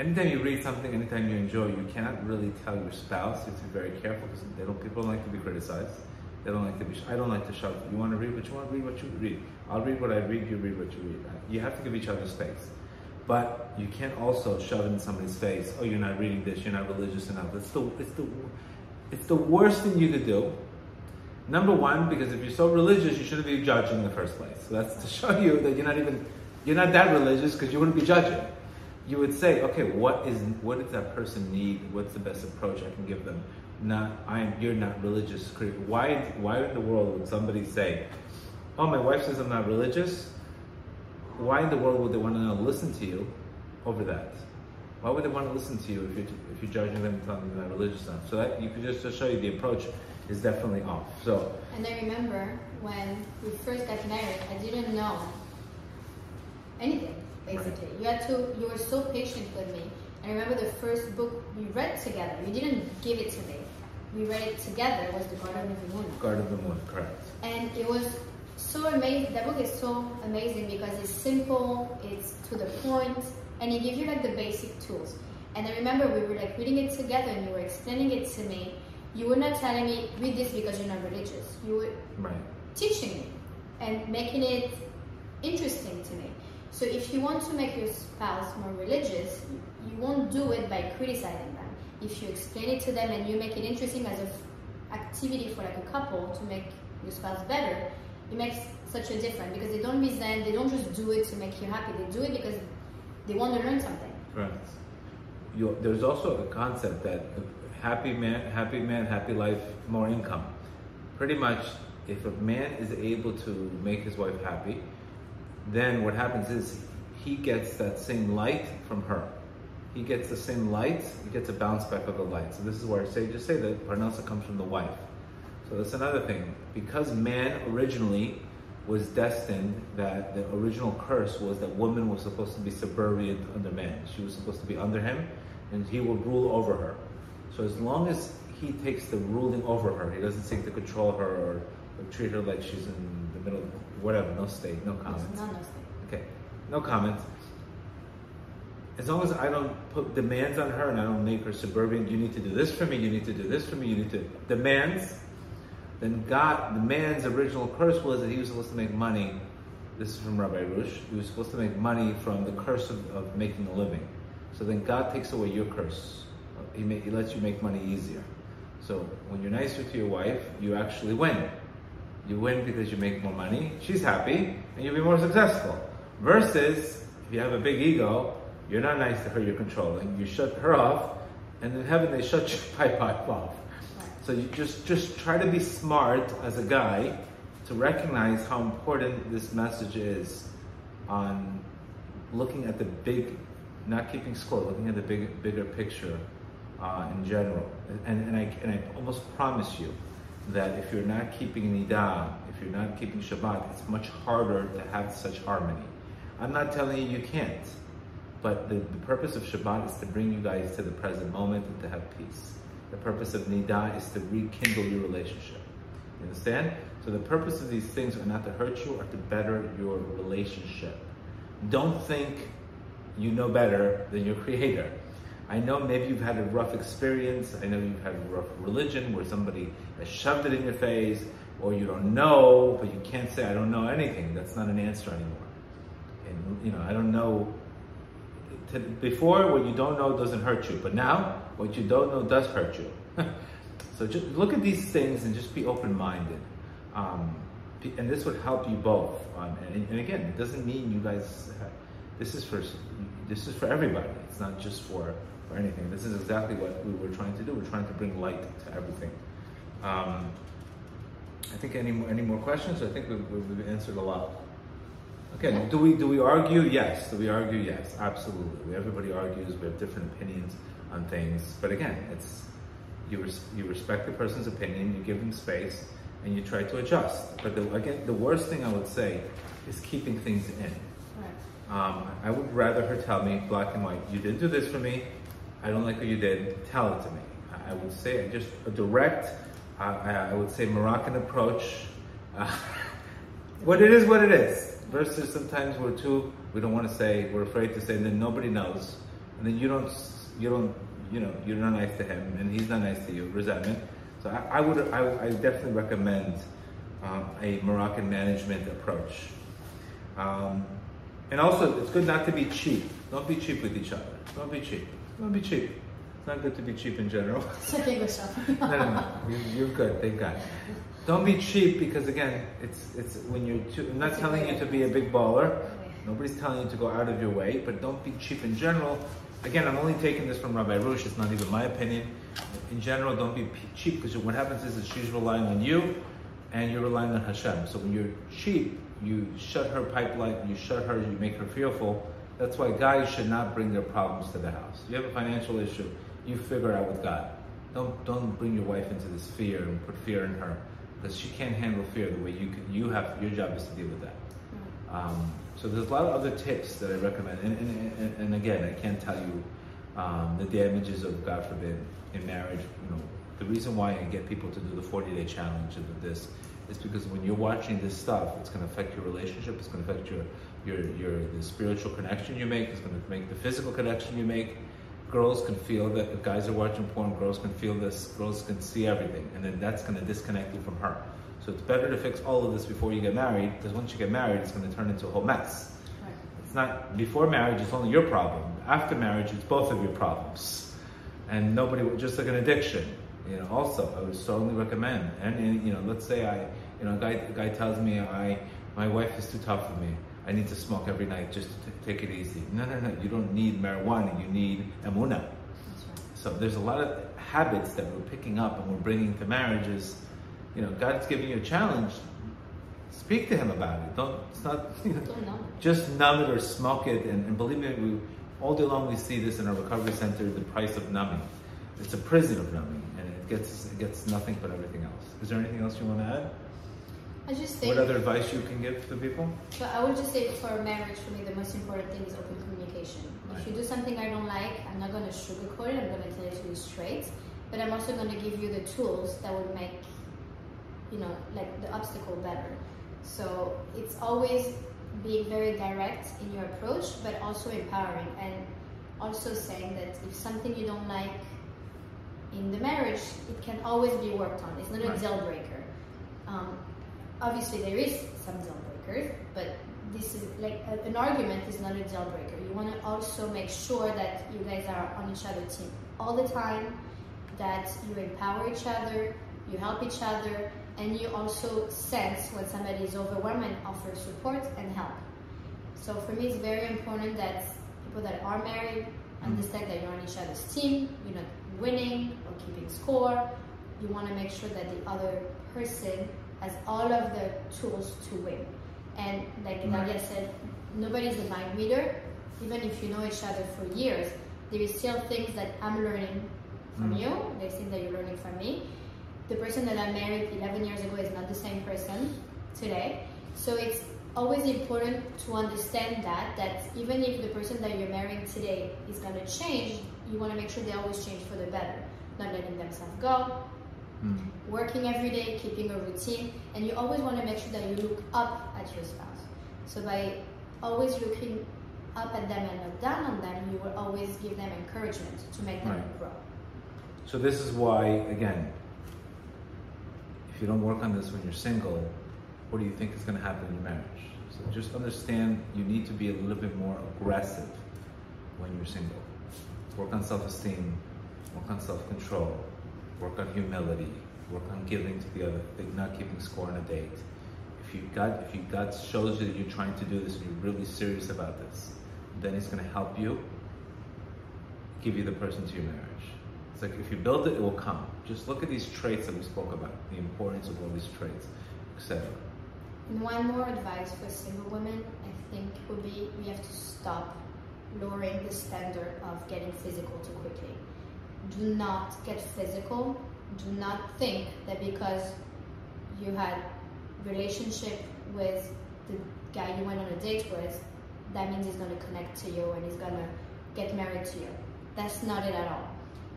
anytime you read something, anytime you enjoy, you cannot really tell your spouse. You have to be very careful because they don't. People don't like to be criticized. They don't like to be. I don't like to shout. You want to read what you want. Read what you read. I'll read what I read. You read what you read. Uh, you have to give each other space. But you can't also shove in somebody's face. Oh, you're not reading this. You're not religious enough. It's the. It's the. It's the worst thing you could do. Number one, because if you're so religious, you shouldn't be judging in the first place. So that's to (laughs) show you that you're not even. You're not that religious because you wouldn't be judging you would say, okay, what is what does that person need? What's the best approach I can give them? Not I'm you're not religious. Why why in the world would somebody say, oh my wife says I'm not religious? Why in the world would they want to listen to you over that? Why would they want to listen to you if you're if you're judging them and telling them they're not religious enough? So that you could just, just show you the approach is definitely off. So And I remember when we first got married, I didn't know anything basically. Right. You had to. You were so patient with me. I remember the first book we read together. You didn't give it to me. We read it together. It was the Garden of Emuna. Garden of Emuna, correct. And it was so amazing. That book is so amazing because it's simple. It's to the point, and it gives you like the basic tools. And I remember we were like reading it together, and you were explaining it to me. You were not telling me read this because you're not religious. You were right. teaching me and making it interesting to me. So if you want to make your spouse more religious, you won't do it by criticizing them. If you explain it to them and you make it interesting as an activity for like a couple to make your spouse better, it makes such a difference because they don't resent, they don't just do it to make you happy, they do it because they want to learn something. Right. You, there's also a concept that happy man, happy man, happy life, more income. Pretty much, if a man is able to make his wife happy, then what happens is he gets that same light from her. He gets the same light, he gets a bounce back of the light. So this is where I say, just say that Parnasa comes from the wife. So that's another thing. Because man originally was destined that the original curse was that woman was supposed to be subservient under man. She was supposed to be under him and he would rule over her. So as long as he takes the ruling over her, he doesn't seek to control her or treat her like she's in the middle whatever, no state, no comments. No, no state. Okay, no comments. As long as I don't put demands on her and I don't make her suburban, you need to do this for me, you need to do this for me, you need to demands, then God, the man's original curse was that he was supposed to make money. This is from Rabbi Arush. He was supposed to make money from the curse of, of making a living. So then God takes away your curse. He, may, he lets you make money easier. So when you're nicer to your wife, you actually win. You win because you make more money, she's happy, and you'll be more successful. Versus, if you have a big ego, you're not nice to her, you're controlling, you shut her off, and in heaven they shut (laughs) your pipe off. So you just, just try to be smart as a guy to recognize how important this message is on looking at the big, not keeping score, looking at the big, bigger picture uh, in general. And, and, I, and I almost promise you, that if you're not keeping Niddah, if you're not keeping Shabbat, it's much harder to have such harmony. I'm not telling you you can't, but the, the purpose of Shabbat is to bring you guys to the present moment and to have peace. The purpose of Niddah is to rekindle your relationship. You understand? So the purpose of these things are not to hurt you or to better your relationship. Don't think you know better than your creator. I know maybe you've had a rough experience. I know you've had a rough religion where somebody has shoved it in your face, or you don't know, but you can't say, I don't know anything. That's not an answer anymore. And, you know, I don't know. Before, what you don't know doesn't hurt you, but now, what you don't know does hurt you. (laughs) so just look at these things and just be open minded. Um, and this would help you both. Um, and, and, again, it doesn't mean you guys. Have, this is for this is for everybody. It's not just for or anything. This is exactly what we were trying to do. We're trying to bring light to everything. Um, I think any more, any more questions? I think we've, we've answered a lot. Okay, do we do we argue? Yes. Do we argue? Yes, absolutely. Everybody argues. We have different opinions on things, but again, it's you res- you respect the person's opinion, you give them space, and you try to adjust. But the, again, the worst thing I would say is keeping things in. Right. Um, I would rather her tell me black and white, you didn't do this for me, I don't like what you did, tell it to me. I, would say just a direct, uh, I, I would say Moroccan approach. Uh, (laughs) what it is, what it is. Versus sometimes we're too, we don't want to say, we're afraid to say, and then nobody knows. And then you don't, you don't, you know, you're not nice to him, and he's not nice to you, resentment. So I, I would, I, I definitely recommend um, a Moroccan management approach. Um, and also, it's good not to be cheap. Don't be cheap with each other. Don't be cheap. Don't be cheap. It's not good to be cheap in general. (laughs) It's okay, Gustav. (laughs) no, no, no. You, you're good. Thank God. Don't be cheap because again, it's it's when you're. Too, I'm not It's telling you to be a big baller. Nobody's telling you to go out of your way, but don't be cheap in general. Again, I'm only taking this from Rabbi Arush. It's not even my opinion. In general, don't be cheap because what happens is that she's relying on you, and you're relying on Hashem. So when you're cheap, you shut her pipeline, you shut her, you make her fearful. That's why guys should not bring their problems to the house. You have a financial issue, you figure out with God. Don't don't bring your wife into this fear and put fear in her because she can't handle fear the way you can. You have your job is to deal with that. Um, so there's a lot of other tips that I recommend, and, and, and, and again, I can't tell you um, the damages of God forbid in marriage. You know, the reason why I get people to do the 40 day challenge of this is because when you're watching this stuff, it's going to affect your relationship. It's going to affect your your your the spiritual connection you make. is going to make the physical connection you make. Girls can feel that if guys are watching porn. Girls can feel this. Girls can see everything, and then that's going to disconnect you from her. So it's better to fix all of this before you get married, because once you get married, it's going to turn into a whole mess. Right. It's not before marriage; it's only your problem. After marriage, it's both of your problems, and nobody just like an addiction. You know. Also, I would strongly recommend. And, and you know, let's say I, you know, a guy, a guy tells me I, my wife is too tough for me. I need to smoke every night just to t- take it easy. No, no, no. You don't need marijuana. You need emuna. Right. So there's a lot of habits that we're picking up and we're bringing to marriages. You know, God's giving you a challenge. Speak to Him about it. Don't. It's not. (laughs) You know, just numb it or smoke it. And, and believe me, we, all day long we see this in our recovery center. The price of numbing. It's a prison of numbing, and it gets it gets nothing but everything else. Is there anything else you want to add? I just think. What other advice you can give to people? So I would just say for marriage, for me, the most important thing is open communication. If you do something I don't like, I'm not going to sugarcoat it. I'm going to tell it to you straight. But I'm also going to give you the tools that will make, you know, like the obstacle better. So it's always being very direct in your approach, but also empowering and also saying that if something you don't like in the marriage, it can always be worked on. It's not a deal breaker. Um, obviously, there is some deal breakers, but this is like a, an argument is not a deal breaker. You want to also make sure that you guys are on each other's team all the time, that you empower each other, you help each other, and you also sense when somebody is overwhelmed and offer support and help. So for me, it's very important that people that are married mm-hmm. understand that you're on each other's team. You're not winning or keeping score. You want to make sure that the other person has all of the tools to win. And like. Nadia said, nobody's a mind reader. Even if you know each other for years, there is still things that I'm learning from Mm. you. There's things that you're learning from me. The person that I married 11 years ago is not the same person today. So it's always important to understand that that even if the person that you're marrying today is going to change, you want to make sure they always change for the better, not letting themselves go, Mm. working every day, keeping a routine, and you always want to make sure that you look up at your spouse. So by always looking up at them and not down on them, you will always give them encouragement to make them Right. grow. So this is why, again, if you don't work on this when you're single, what do you think is going to happen in your marriage? So just understand you need to be a little bit more aggressive when you're single. Work on self-esteem, work on self-control, work on humility, work on giving to the other, not keeping score on a date. If you got, if you God shows you that you're trying to do this and you're really serious about this, then He's going to help you give you the person to your marriage. It's like if you build it, it will come. Just look at these traits that we spoke about, the importance of all these traits, etc. One more advice for single women, I think, would be we have to stop lowering the standard of getting physical too quickly. Do not get physical. Do not think that because you had relationship with the guy you went on a date with, that means he's going to connect to you and he's going to get married to you. That's not it at all.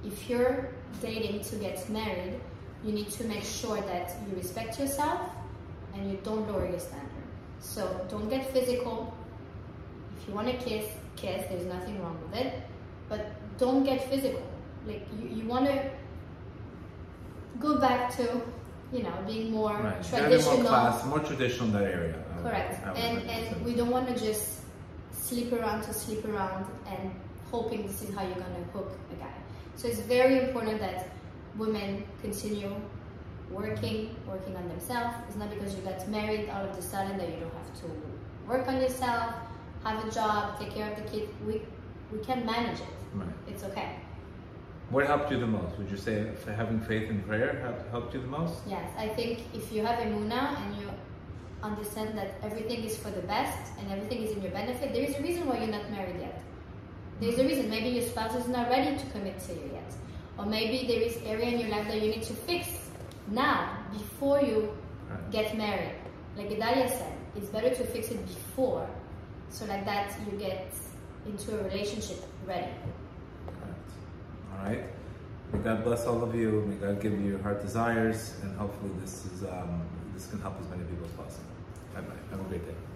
If you're dating to get married, you need to make sure that you respect yourself and you don't lower your standard. So don't get physical. If you want to kiss, kiss. There's nothing wrong with it. But don't get physical. Like you, you want to go back to, you know, being more Right. traditional. More class, more traditional in that area. Would- Correct. And like to and we don't want to just sleep around to sleep around and hoping this is how you're gonna hook a guy. So it's very important that women continue working, working on themselves. It's not because you got married all of a sudden that you don't have to work on yourself, have a job, take care of the kid. We we can manage it. Right. It's okay. What helped you the most? Would you say having faith in prayer helped, helped you the most? Yes, I think if you have emunah and you understand that everything is for the best and everything is in your benefit, there is a reason why you're not married yet. There's a reason. Maybe your spouse is not ready to commit to you yet, or maybe there is area in your life that you need to fix now before you Right. get married. Like Gedalia said, it's better to fix it before, so like that you get into a relationship ready. Right. May God bless all of you. May God give you your heart desires, and hopefully this is um, this can help as many people as possible. Bye bye. Have a great day.